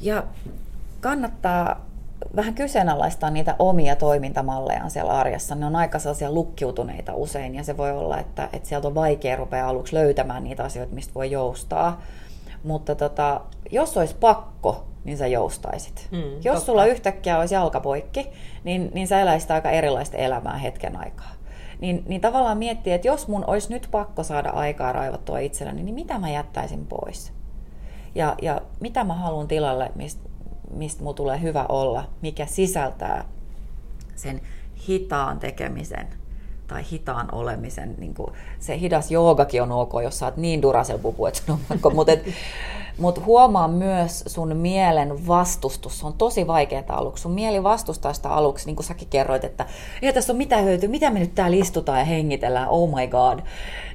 Ja kannattaa vähän kyseenalaistaa niitä omia toimintamallejaan siellä arjessa. Ne on aika sellaisia lukkiutuneita usein ja se voi olla, että, että sieltä on vaikea rupea aluksi löytämään niitä asioita, mistä voi joustaa. Mutta tota, jos olisi pakko, niin sä joustaisit. Mm, jos totta. sulla yhtäkkiä olisi jalkapoikki, niin, niin sä eläisit aika erilaista elämää hetken aikaa. Niin, niin tavallaan miettiä, että jos mun olisi nyt pakko saada aikaa raivattua itselleni, niin mitä mä jättäisin pois? Ja, ja mitä mä haluan tilalle, mistä mist mulla tulee hyvä olla, mikä sisältää sen hitaan tekemisen tai hitaan olemisen. Niin kuin se hidas joogakin on ok, jos sä oot niin durasel pupu, että mutta mutta huomaa myös sun mielen vastustus. Se on tosi vaikeaa aluksi. Sun mieli vastustaa sitä aluksi, niin kuin säkin kerroit, että ei tässä ole mitään hyötyä, mitä me nyt täällä istutaan ja hengitellään, oh my god.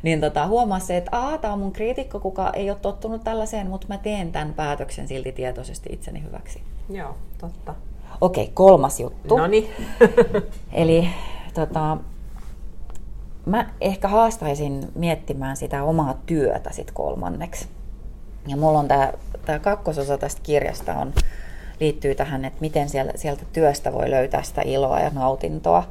Niin tota, huomaa se, että aah, tämä on mun kriitikko, kuka ei ole tottunut tällaiseen, mutta mä teen tämän päätöksen silti tietoisesti itseni hyväksi. Joo, totta. Okei, kolmas juttu. Noniin. Eli tota, mä ehkä haastaisin miettimään sitä omaa työtä sit kolmanneksi. Ja mulla on tämä, tämä kakkososa tästä kirjasta on, liittyy tähän, että miten sieltä, sieltä työstä voi löytää sitä iloa ja nautintoa.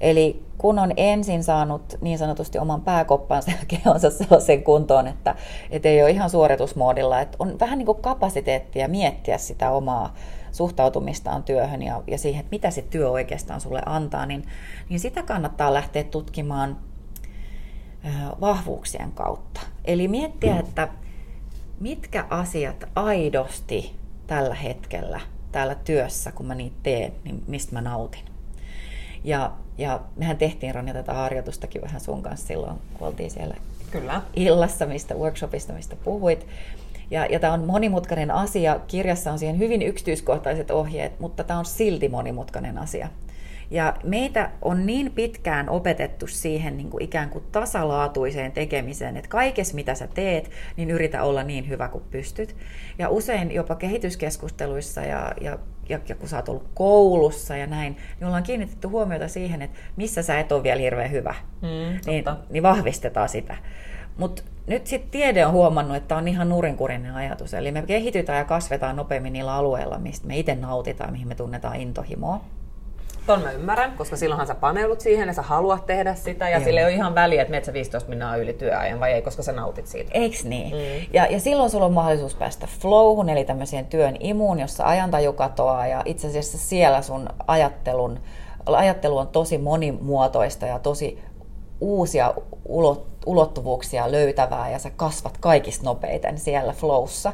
Eli kun on ensin saanut niin sanotusti oman pääkoppansa ja kehonsa sellaisen kuntoon, että, että ei ole ihan suoritusmoodilla, että on vähän niin kuin kapasiteettia miettiä sitä omaa suhtautumistaan työhön ja, ja siihen, että mitä se työ oikeastaan sulle antaa, niin, niin sitä kannattaa lähteä tutkimaan vahvuuksien kautta. Eli miettiä, että mitkä asiat aidosti tällä hetkellä, täällä työssä, kun mä niitä teen, niin mistä mä nautin. Ja, ja mehän tehtiin Ronja tätä harjoitustakin vähän sun kanssa silloin, kun oltiin siellä Kyllä. illassa, mistä workshopista, mistä puhuit. Ja, ja tämä on monimutkainen asia. Kirjassa on siihen hyvin yksityiskohtaiset ohjeet, mutta tämä on silti monimutkainen asia. Ja meitä on niin pitkään opetettu siihen niin kuin ikään kuin tasalaatuiseen tekemiseen, että kaikessa mitä sä teet, niin yritä olla niin hyvä kuin pystyt. Ja usein jopa kehityskeskusteluissa ja, ja, ja, ja kun sä oot ollut koulussa ja näin, niin ollaan kiinnitetty huomiota siihen, että missä sä et ole vielä hirveän hyvä. Mm, niin, niin vahvistetaan sitä. Mutta nyt sitten tiede on huomannut, että on ihan nurinkurinen ajatus. Eli me kehitytään ja kasvetaan nopeammin niillä alueilla, mistä me itse nautitaan, mihin me tunnetaan intohimoa. Ton mä ymmärrän, koska silloinhan sä paneudut siihen ja sä haluat tehdä sitä ja Joo. sille ei ole ihan väliä, että metsä 15 minaa yli työajan vai ei, koska sä nautit siitä. Eiks niin? Mm. Ja, ja silloin sulla on mahdollisuus päästä flowhun, eli tämmöiseen työn imuun, jossa ajantaju katoaa ja itse asiassa siellä sun ajattelun, ajattelu on tosi monimuotoista ja tosi uusia ulot, ulottuvuuksia löytävää ja sä kasvat kaikista nopeiten siellä flowssa.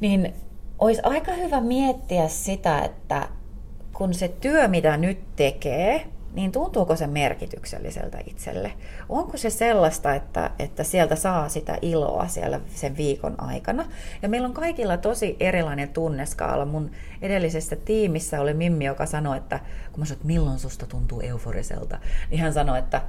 Niin olisi aika hyvä miettiä sitä, että kun se työ, mitä nyt tekee, niin tuntuuko se merkitykselliseltä itselle? Onko se sellaista, että, että sieltä saa sitä iloa siellä sen viikon aikana? Ja meillä on kaikilla tosi erilainen tunneskaala. Mun edellisessä tiimissä oli Mimmi, joka sanoi, että kun mä sanoin, että milloin susta tuntuu euforiselta, niin hän sanoi, että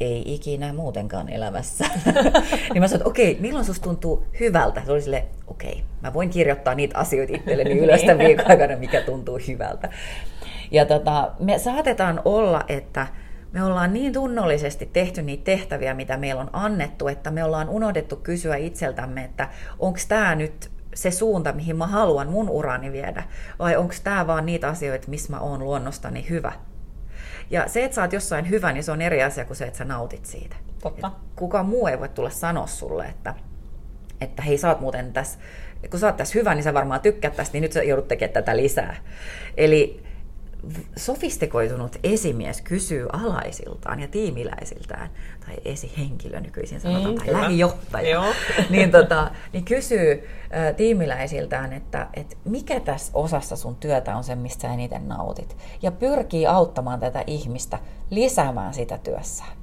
ei ikinä muutenkaan elämässä. niin mä sanoin, että okei, milloin susta tuntuu hyvältä? Se oli sille, okei, mä voin kirjoittaa niitä asioita itselleni ylös tämän viikon aikana, mikä tuntuu hyvältä. Ja tota, me saatetaan olla, että me ollaan niin tunnollisesti tehty niitä tehtäviä, mitä meillä on annettu, että me ollaan unohdettu kysyä itseltämme, että onko tämä nyt se suunta, mihin mä haluan mun urani viedä, vai onko tämä vaan niitä asioita, missä mä oon luonnostani hyvä. Ja se, että sä oot jossain hyvä, niin se on eri asia kuin se, että sä nautit siitä. Totta. Et kukaan muu ei voi tulla sanoa sulle, että, että hei, sä oot muuten tässä, kun sä oot tässä hyvä, niin sä varmaan tykkäät tästä, niin nyt sä joudut tekemään tätä lisää. Eli sofistikoitunut esimies kysyy alaisiltaan ja tiimiläisiltään, tai esihenkilö nykyisin sanotaan, mm, tai lähijohtaja, Joo. niin, tota, niin kysyy ä, tiimiläisiltään, että, että mikä tässä osassa sun työtä on se, mistä sä eniten nautit, ja pyrkii auttamaan tätä ihmistä lisäämään sitä työssään.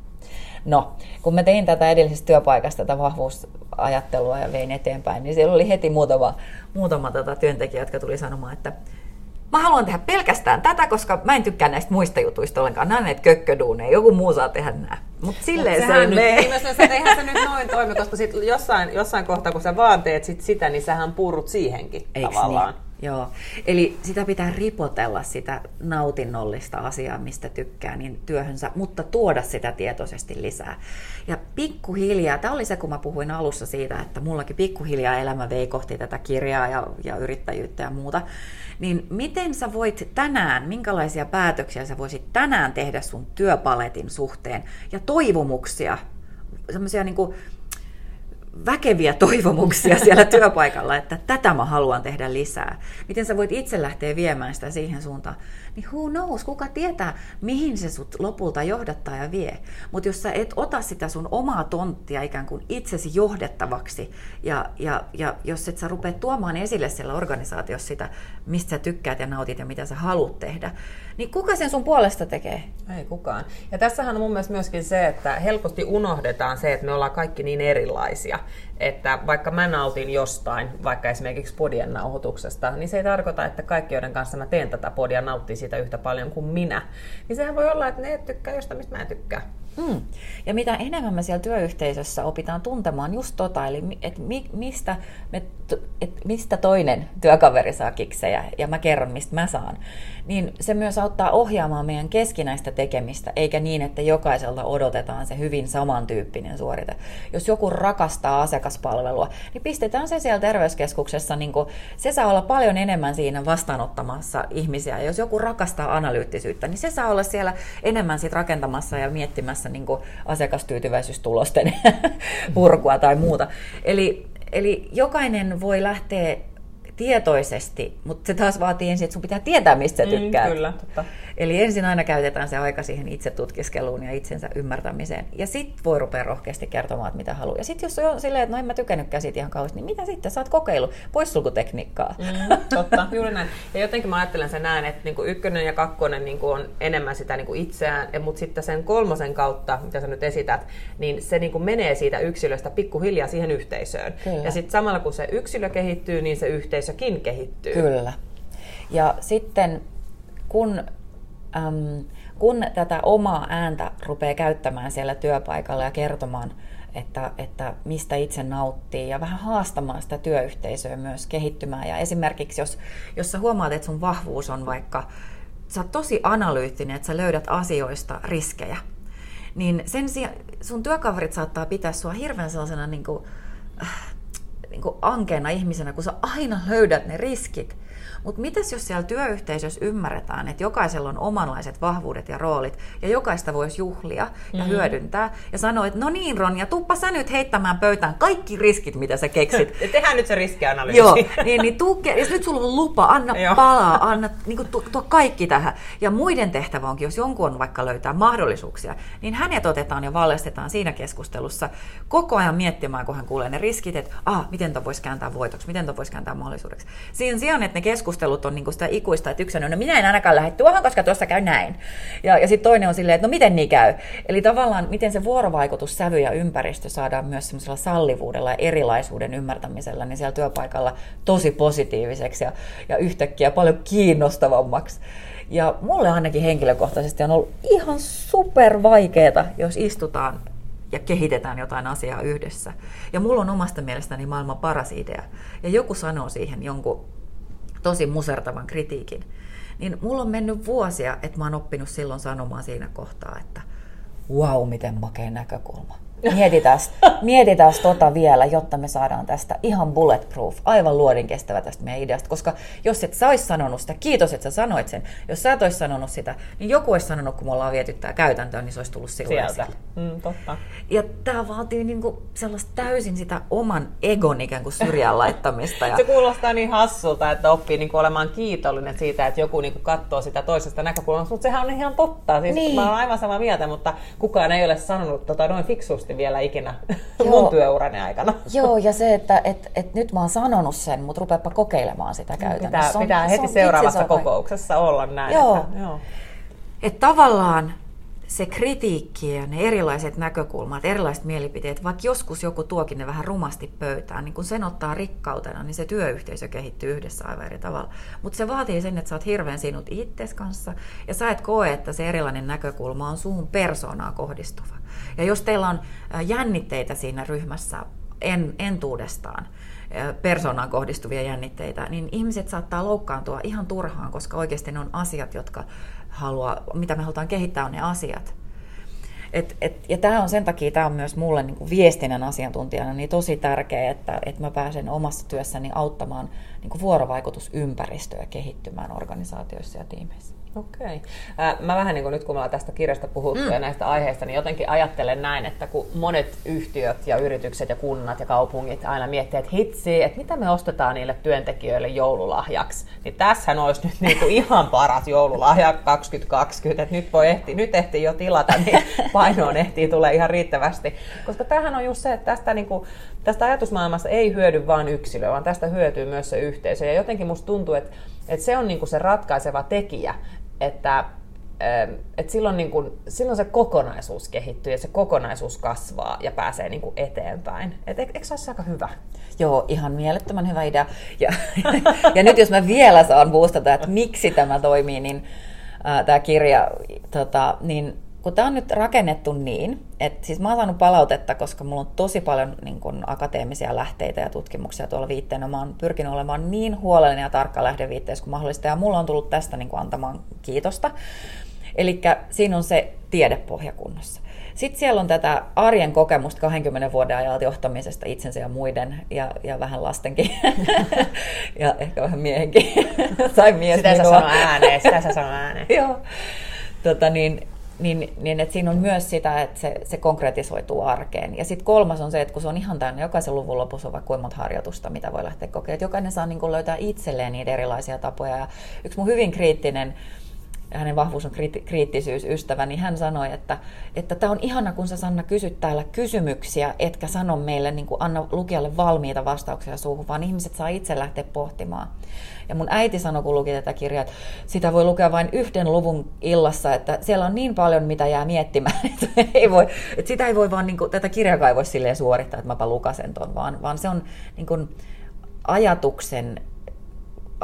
No, kun mä tein tätä edellisestä työpaikasta, tätä vahvuusajattelua ja vein eteenpäin, niin siellä oli heti muutama, muutama tota työntekijä, jotka tuli sanomaan, että mä haluan tehdä pelkästään tätä, koska mä en tykkää näistä muista jutuista ollenkaan. Nämä näitä kökköduuneja, joku muu saa tehdä nämä. Mutta silleen Mut se ei mene. Niin, eihän se nyt noin toimi, koska sit jossain, jossain kohtaa, kun sä vaan teet sit sitä, niin sähän purut siihenkin Eiks tavallaan. Niin? Joo, eli sitä pitää ripotella sitä nautinnollista asiaa, mistä tykkää, niin työhönsä, mutta tuoda sitä tietoisesti lisää. Ja pikkuhiljaa, tämä oli se, kun mä puhuin alussa siitä, että mullakin pikkuhiljaa elämä vei kohti tätä kirjaa ja, ja yrittäjyyttä ja muuta, niin miten sä voit tänään, minkälaisia päätöksiä sä voisit tänään tehdä sun työpaletin suhteen ja toivomuksia, semmoisia niin kuin, väkeviä toivomuksia siellä työpaikalla, että tätä mä haluan tehdä lisää. Miten sä voit itse lähteä viemään sitä siihen suuntaan? Niin who knows, kuka tietää, mihin se sut lopulta johdattaa ja vie. Mutta jos sä et ota sitä sun omaa tonttia ikään kuin itsesi johdettavaksi, ja, ja, ja jos et sä rupea tuomaan esille siellä organisaatiossa sitä, mistä sä tykkäät ja nautit ja mitä sä haluat tehdä, niin kuka sen sun puolesta tekee? Ei kukaan. Ja tässähän on mun mielestä myöskin se, että helposti unohdetaan se, että me ollaan kaikki niin erilaisia. Että vaikka mä nautin jostain, vaikka esimerkiksi podien nauhoituksesta, niin se ei tarkoita, että kaikki, joiden kanssa mä teen tätä podia, nauttii siitä yhtä paljon kuin minä. Niin sehän voi olla, että ne tykkää jostain, mistä mä en tykkää. Mm. Ja mitä enemmän me siellä työyhteisössä opitaan tuntemaan just tota, eli et mi, mistä, me, et mistä toinen työkaveri saa kiksejä ja mä kerron, mistä mä saan, niin se myös auttaa ohjaamaan meidän keskinäistä tekemistä, eikä niin, että jokaiselta odotetaan se hyvin samantyyppinen suorite. Jos joku rakastaa asiakaspalvelua, niin pistetään se siellä terveyskeskuksessa, niin kuin, se saa olla paljon enemmän siinä vastaanottamassa ihmisiä. Ja jos joku rakastaa analyyttisyyttä, niin se saa olla siellä enemmän sit rakentamassa ja miettimässä niin asiakastyytyväisyystulosten purkua tai muuta. Eli, eli jokainen voi lähteä tietoisesti, mutta se taas vaatii ensin, että sun pitää tietää, mistä sä mm, tykkäät. Mm, kyllä, totta. Eli ensin aina käytetään se aika siihen itse tutkiskeluun ja itsensä ymmärtämiseen. Ja sitten voi rupea rohkeasti kertomaan, että mitä haluaa. Ja sitten jos on silleen, että no en mä tykännytkään siitä ihan kauheasti, niin mitä sitten? Sä oot kokeilu poissulkutekniikkaa. Mm, totta, juuri näin. Ja jotenkin mä ajattelen sen näin, että niinku ykkönen ja kakkonen niinku on enemmän sitä niinku itseään, mutta sitten sen kolmosen kautta, mitä sä nyt esität, niin se niinku menee siitä yksilöstä pikkuhiljaa siihen yhteisöön. Kyllä. Ja sitten samalla kun se yksilö kehittyy, niin se yhteisökin kehittyy. Kyllä. Ja sitten kun äm, kun tätä omaa ääntä rupeaa käyttämään siellä työpaikalla ja kertomaan, että, että mistä itse nauttii ja vähän haastamaan sitä työyhteisöä myös kehittymään. Ja esimerkiksi jos, jos sä huomaat, että sun vahvuus on vaikka, sä oot tosi analyyttinen, että sä löydät asioista riskejä, niin sen sijaan sun työkaverit saattaa pitää sua hirveän sellaisena niin kuin, äh, niin kuin ankeena ihmisenä, kun sä aina löydät ne riskit. Mutta mitäs jos siellä työyhteisössä ymmärretään, että jokaisella on omanlaiset vahvuudet ja roolit, ja jokaista voisi juhlia ja mm-hmm. hyödyntää, ja sanoa, että no niin Ronja, tuppa sä nyt heittämään pöytään kaikki riskit, mitä sä keksit. Ja tehdään nyt se riskianalyysi. Joo, niin, niin tuu, jos nyt sulla on lupa, anna palaa, anna niin kuin, tuo, tuo kaikki tähän. Ja muiden tehtävä onkin, jos jonkun on vaikka löytää mahdollisuuksia, niin hänet otetaan ja valjastetaan siinä keskustelussa koko ajan miettimään, kun hän kuulee ne riskit, että ah, miten toi voisi kääntää voitoksi, miten toi voisi kääntää mahdollisuudeksi. Siinä sijaan, että ne keskustelut on niin kuin sitä ikuista, että yksi on, no minä en ainakaan lähde tuohon, koska tuossa käy näin. Ja, ja sitten toinen on silleen, että no miten niin käy. Eli tavallaan, miten se vuorovaikutus, sävy ja ympäristö saadaan myös semmoisella sallivuudella ja erilaisuuden ymmärtämisellä, niin siellä työpaikalla tosi positiiviseksi ja, ja yhtäkkiä paljon kiinnostavammaksi. Ja mulle ainakin henkilökohtaisesti on ollut ihan super vaikeeta, jos istutaan ja kehitetään jotain asiaa yhdessä. Ja mulla on omasta mielestäni maailman paras idea. Ja joku sanoo siihen jonkun tosi musertavan kritiikin. Niin mulla on mennyt vuosia, että mä oon oppinut silloin sanomaan siinä kohtaa, että wow, miten makea näkökulma. Mietitään, mietitään tota vielä, jotta me saadaan tästä ihan bulletproof, aivan luodin kestävä tästä meidän ideasta. Koska jos et sä ois sanonut sitä, kiitos, että sä sanoit sen. Jos sä et ois sanonut sitä, niin joku olisi sanonut, kun me ollaan viety tämä käytäntöön, niin se olisi tullut silloin Sieltä. Mm, totta. Ja tämä vaatii niinku sellaista täysin sitä oman egon ikään kuin syrjään laittamista. Ja... Se kuulostaa niin hassulta, että oppii niinku olemaan kiitollinen siitä, että joku niinku katsoo sitä toisesta näkökulmasta, mutta sehän on ihan totta. Siis Niin. Mä olen aivan samaa mieltä, mutta kukaan ei ole sanonut tota noin fiksusti vielä ikinä Joo. mun työurani aikana. Joo, ja se, että et, et nyt mä oon sanonut sen, mutta rupeapa kokeilemaan sitä käytännössä. Pitää, Se on- pitää se heti on seuraavassa vai- kokouksessa olla näin. Joo. Että, joo. Että tavallaan se kritiikki ja ne erilaiset näkökulmat, erilaiset mielipiteet, vaikka joskus joku tuokin ne vähän rumasti pöytään, niin kun sen ottaa rikkautena, niin se työyhteisö kehittyy yhdessä aivan eri tavalla. Mutta se vaatii sen, että sä oot hirveän sinut itses kanssa ja sä et koe, että se erilainen näkökulma on suun persoonaa kohdistuva. Ja jos teillä on ä, jännitteitä siinä ryhmässä en, entuudestaan, persoonaan kohdistuvia jännitteitä, niin ihmiset saattaa loukkaantua ihan turhaan, koska oikeasti ne on asiat, jotka haluaa, mitä me halutaan kehittää, on ne asiat. Et, et, ja tämä on sen takia, tämä on myös mulle niin viestinnän asiantuntijana niin tosi tärkeää, että, että mä pääsen omassa työssäni auttamaan niin kuin vuorovaikutusympäristöä kehittymään organisaatioissa ja tiimeissä. Okei. Äh, Mä vähän niin kuin nyt kun me ollaan tästä kirjasta puhuttu mm. ja näistä aiheista, niin jotenkin ajattelen näin, että kun monet yhtiöt ja yritykset ja kunnat ja kaupungit aina miettii, että hitsi, että mitä me ostetaan niille työntekijöille joululahjaksi, niin tässähän olisi nyt niin kuin ihan paras joululahja 2020, että nyt voi ehti, nyt ehtii jo tilata, niin painoon ehtii tulee ihan riittävästi. Koska tämähän on just se, että tästä, niin kuin, tästä ajatusmaailmasta ei hyödy vain yksilö, vaan tästä hyötyy myös se yhteisö. Ja jotenkin musta tuntuu, että, että se on niin kuin se ratkaiseva tekijä, että ähm, et silloin, niin kun, silloin se kokonaisuus kehittyy ja se kokonaisuus kasvaa ja pääsee niin kun eteenpäin. Et, eikö se olisi aika hyvä? Joo, ihan mielettömän hyvä idea. Ja, ja nyt jos mä vielä saan boostata, että miksi tämä toimii, niin äh, tämä kirja, tota, niin kun tämä on nyt rakennettu niin, että siis mä oon saanut palautetta, koska mulla on tosi paljon niin kun, akateemisia lähteitä ja tutkimuksia tuolla viitteenä. Mä oon pyrkinyt olemaan niin huolellinen ja tarkka lähdeviitteessä kuin mahdollista, ja mulla on tullut tästä niin kun, antamaan kiitosta. Eli siinä on se tiedepohja kunnossa. Sitten siellä on tätä arjen kokemusta 20 vuoden ajalta johtamisesta itsensä ja muiden, ja, ja vähän lastenkin, ja ehkä vähän miehenkin. tai mies Sitä sä minua. sano ääneen, sitä sä sano ääneen. Joo. Tota, niin, niin, niin että siinä on myös sitä, että se, se konkretisoituu arkeen. Ja sitten kolmas on se, että kun se on ihan täynnä, jokaisen luvun lopussa on vaikka kuinka monta harjoitusta, mitä voi lähteä kokeilemaan. Jokainen saa niin löytää itselleen niitä erilaisia tapoja. Ja yksi mun hyvin kriittinen hänen vahvuus on kriitti- kriittisyys ystävä, niin hän sanoi, että että tämä on ihana, kun sä Sanna kysyt täällä kysymyksiä, etkä sano meille, niin kuin anna lukijalle valmiita vastauksia suuhun, vaan ihmiset saa itse lähteä pohtimaan. Ja mun äiti sanoi, kun luki tätä kirjaa, että sitä voi lukea vain yhden luvun illassa, että siellä on niin paljon, mitä jää miettimään, että, ei voi, että sitä ei voi vaan, niin kuin, tätä kirjakaan ei voi silleen suorittaa, että mäpä lukasen ton, vaan, vaan se on niin kuin, ajatuksen,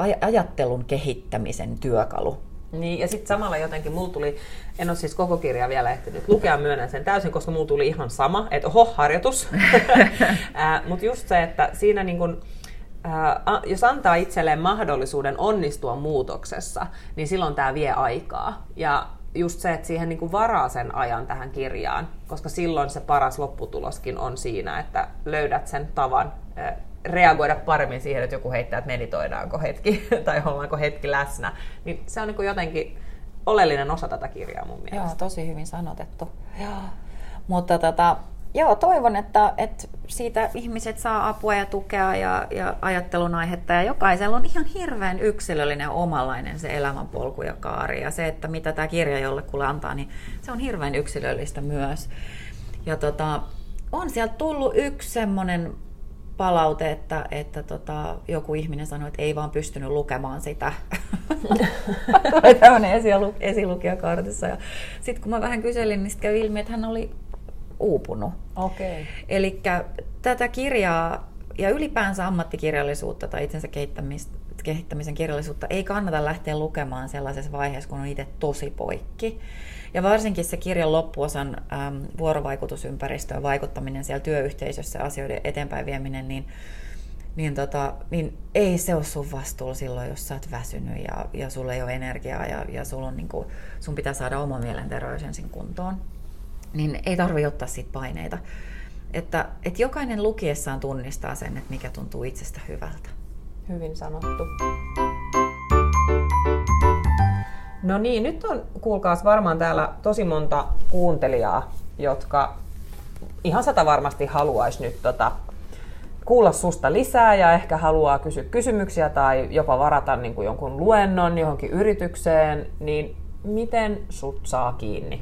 aj- ajattelun kehittämisen työkalu. Niin, ja sitten samalla jotenkin mulla tuli, en ole siis koko kirjaa vielä ehtinyt lukea, myönnän sen täysin, koska mulla tuli ihan sama, että oho, harjoitus. Mutta just se, että siinä niin kun, ää, jos antaa itselleen mahdollisuuden onnistua muutoksessa, niin silloin tämä vie aikaa. Ja just se, että siihen niin kuin varaa sen ajan tähän kirjaan, koska silloin se paras lopputuloskin on siinä, että löydät sen tavan reagoida paremmin siihen, että joku heittää, että meditoidaanko hetki tai ollaanko hetki läsnä. Niin se on niin jotenkin oleellinen osa tätä kirjaa mun mielestä. Joo, tosi hyvin sanotettu. Joo. Mutta tota, joo, toivon, että, että siitä ihmiset saa apua ja tukea ja, ja ajattelun aihetta. Ja jokaisella on ihan hirveän yksilöllinen omanlainen se elämänpolku ja kaari. Ja se, että mitä tämä kirja jollekulle antaa, niin se on hirveän yksilöllistä myös. Ja tota, on sieltä tullut yksi semmoinen palaute, että, että tota, joku ihminen sanoi, että ei vaan pystynyt lukemaan sitä. Tämmöinen esilu, esilukijakartissa. Ja sitten kun mä vähän kyselin, niin kävi ilmi, että hän oli uupunut. Okei. Okay. Eli tätä kirjaa ja ylipäänsä ammattikirjallisuutta tai itsensä kehittämisen kirjallisuutta ei kannata lähteä lukemaan sellaisessa vaiheessa, kun on itse tosi poikki. Ja varsinkin se kirjan loppuosan äm, vuorovaikutusympäristöön vaikuttaminen siellä työyhteisössä, asioiden eteenpäin vieminen, niin, niin, tota, niin ei se ole sun vastuulla silloin, jos sä oot väsynyt ja, ja sulla ei ole energiaa ja, ja sulla on, niin kuin, sun pitää saada oma mielenterveys ensin kuntoon. Niin ei tarvi ottaa siitä paineita. Että, että jokainen lukiessaan tunnistaa sen, että mikä tuntuu itsestä hyvältä. Hyvin sanottu. No niin, nyt on kuulkaas varmaan täällä tosi monta kuuntelijaa, jotka ihan sata varmasti haluaisi nyt tota, kuulla susta lisää ja ehkä haluaa kysyä kysymyksiä tai jopa varata niin kuin jonkun luennon johonkin yritykseen, niin miten sut saa kiinni?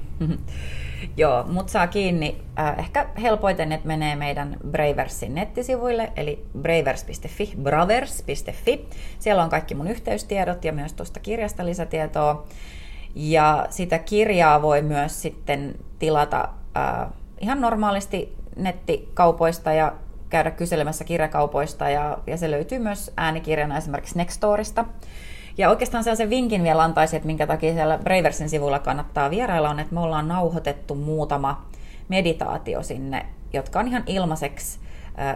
Joo, mut saa kiinni äh, ehkä helpoiten, että menee meidän Braversin nettisivuille, eli bravers.fi, bravers.fi. Siellä on kaikki mun yhteystiedot ja myös tuosta kirjasta lisätietoa. Ja sitä kirjaa voi myös sitten tilata äh, ihan normaalisti nettikaupoista ja käydä kyselemässä kirjakaupoista ja, ja se löytyy myös äänikirjana esimerkiksi Nextorista. Ja oikeastaan sellaisen vinkin vielä antaisin, että minkä takia siellä Braversin sivulla kannattaa vierailla, on, että me ollaan nauhoitettu muutama meditaatio sinne, jotka on ihan ilmaiseksi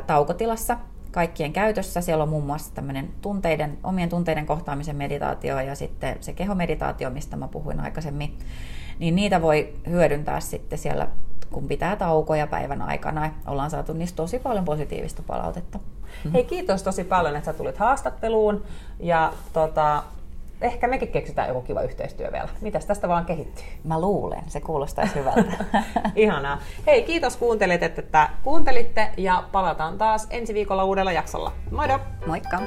taukotilassa kaikkien käytössä. Siellä on muun muassa tämmöinen tunteiden, omien tunteiden kohtaamisen meditaatio ja sitten se kehomeditaatio, mistä mä puhuin aikaisemmin. Niin niitä voi hyödyntää sitten siellä, kun pitää taukoja päivän aikana. Ollaan saatu niistä tosi paljon positiivista palautetta. Mm-hmm. Hei, kiitos tosi paljon, että sä tulit haastatteluun. Ja tota, ehkä mekin keksitään joku kiva yhteistyö vielä. Mitäs tästä vaan kehittyy? Mä luulen, se kuulostaisi hyvältä. Ihanaa. Hei, kiitos kuuntelit, että kuuntelitte ja palataan taas ensi viikolla uudella jaksolla. Moido! Moikka!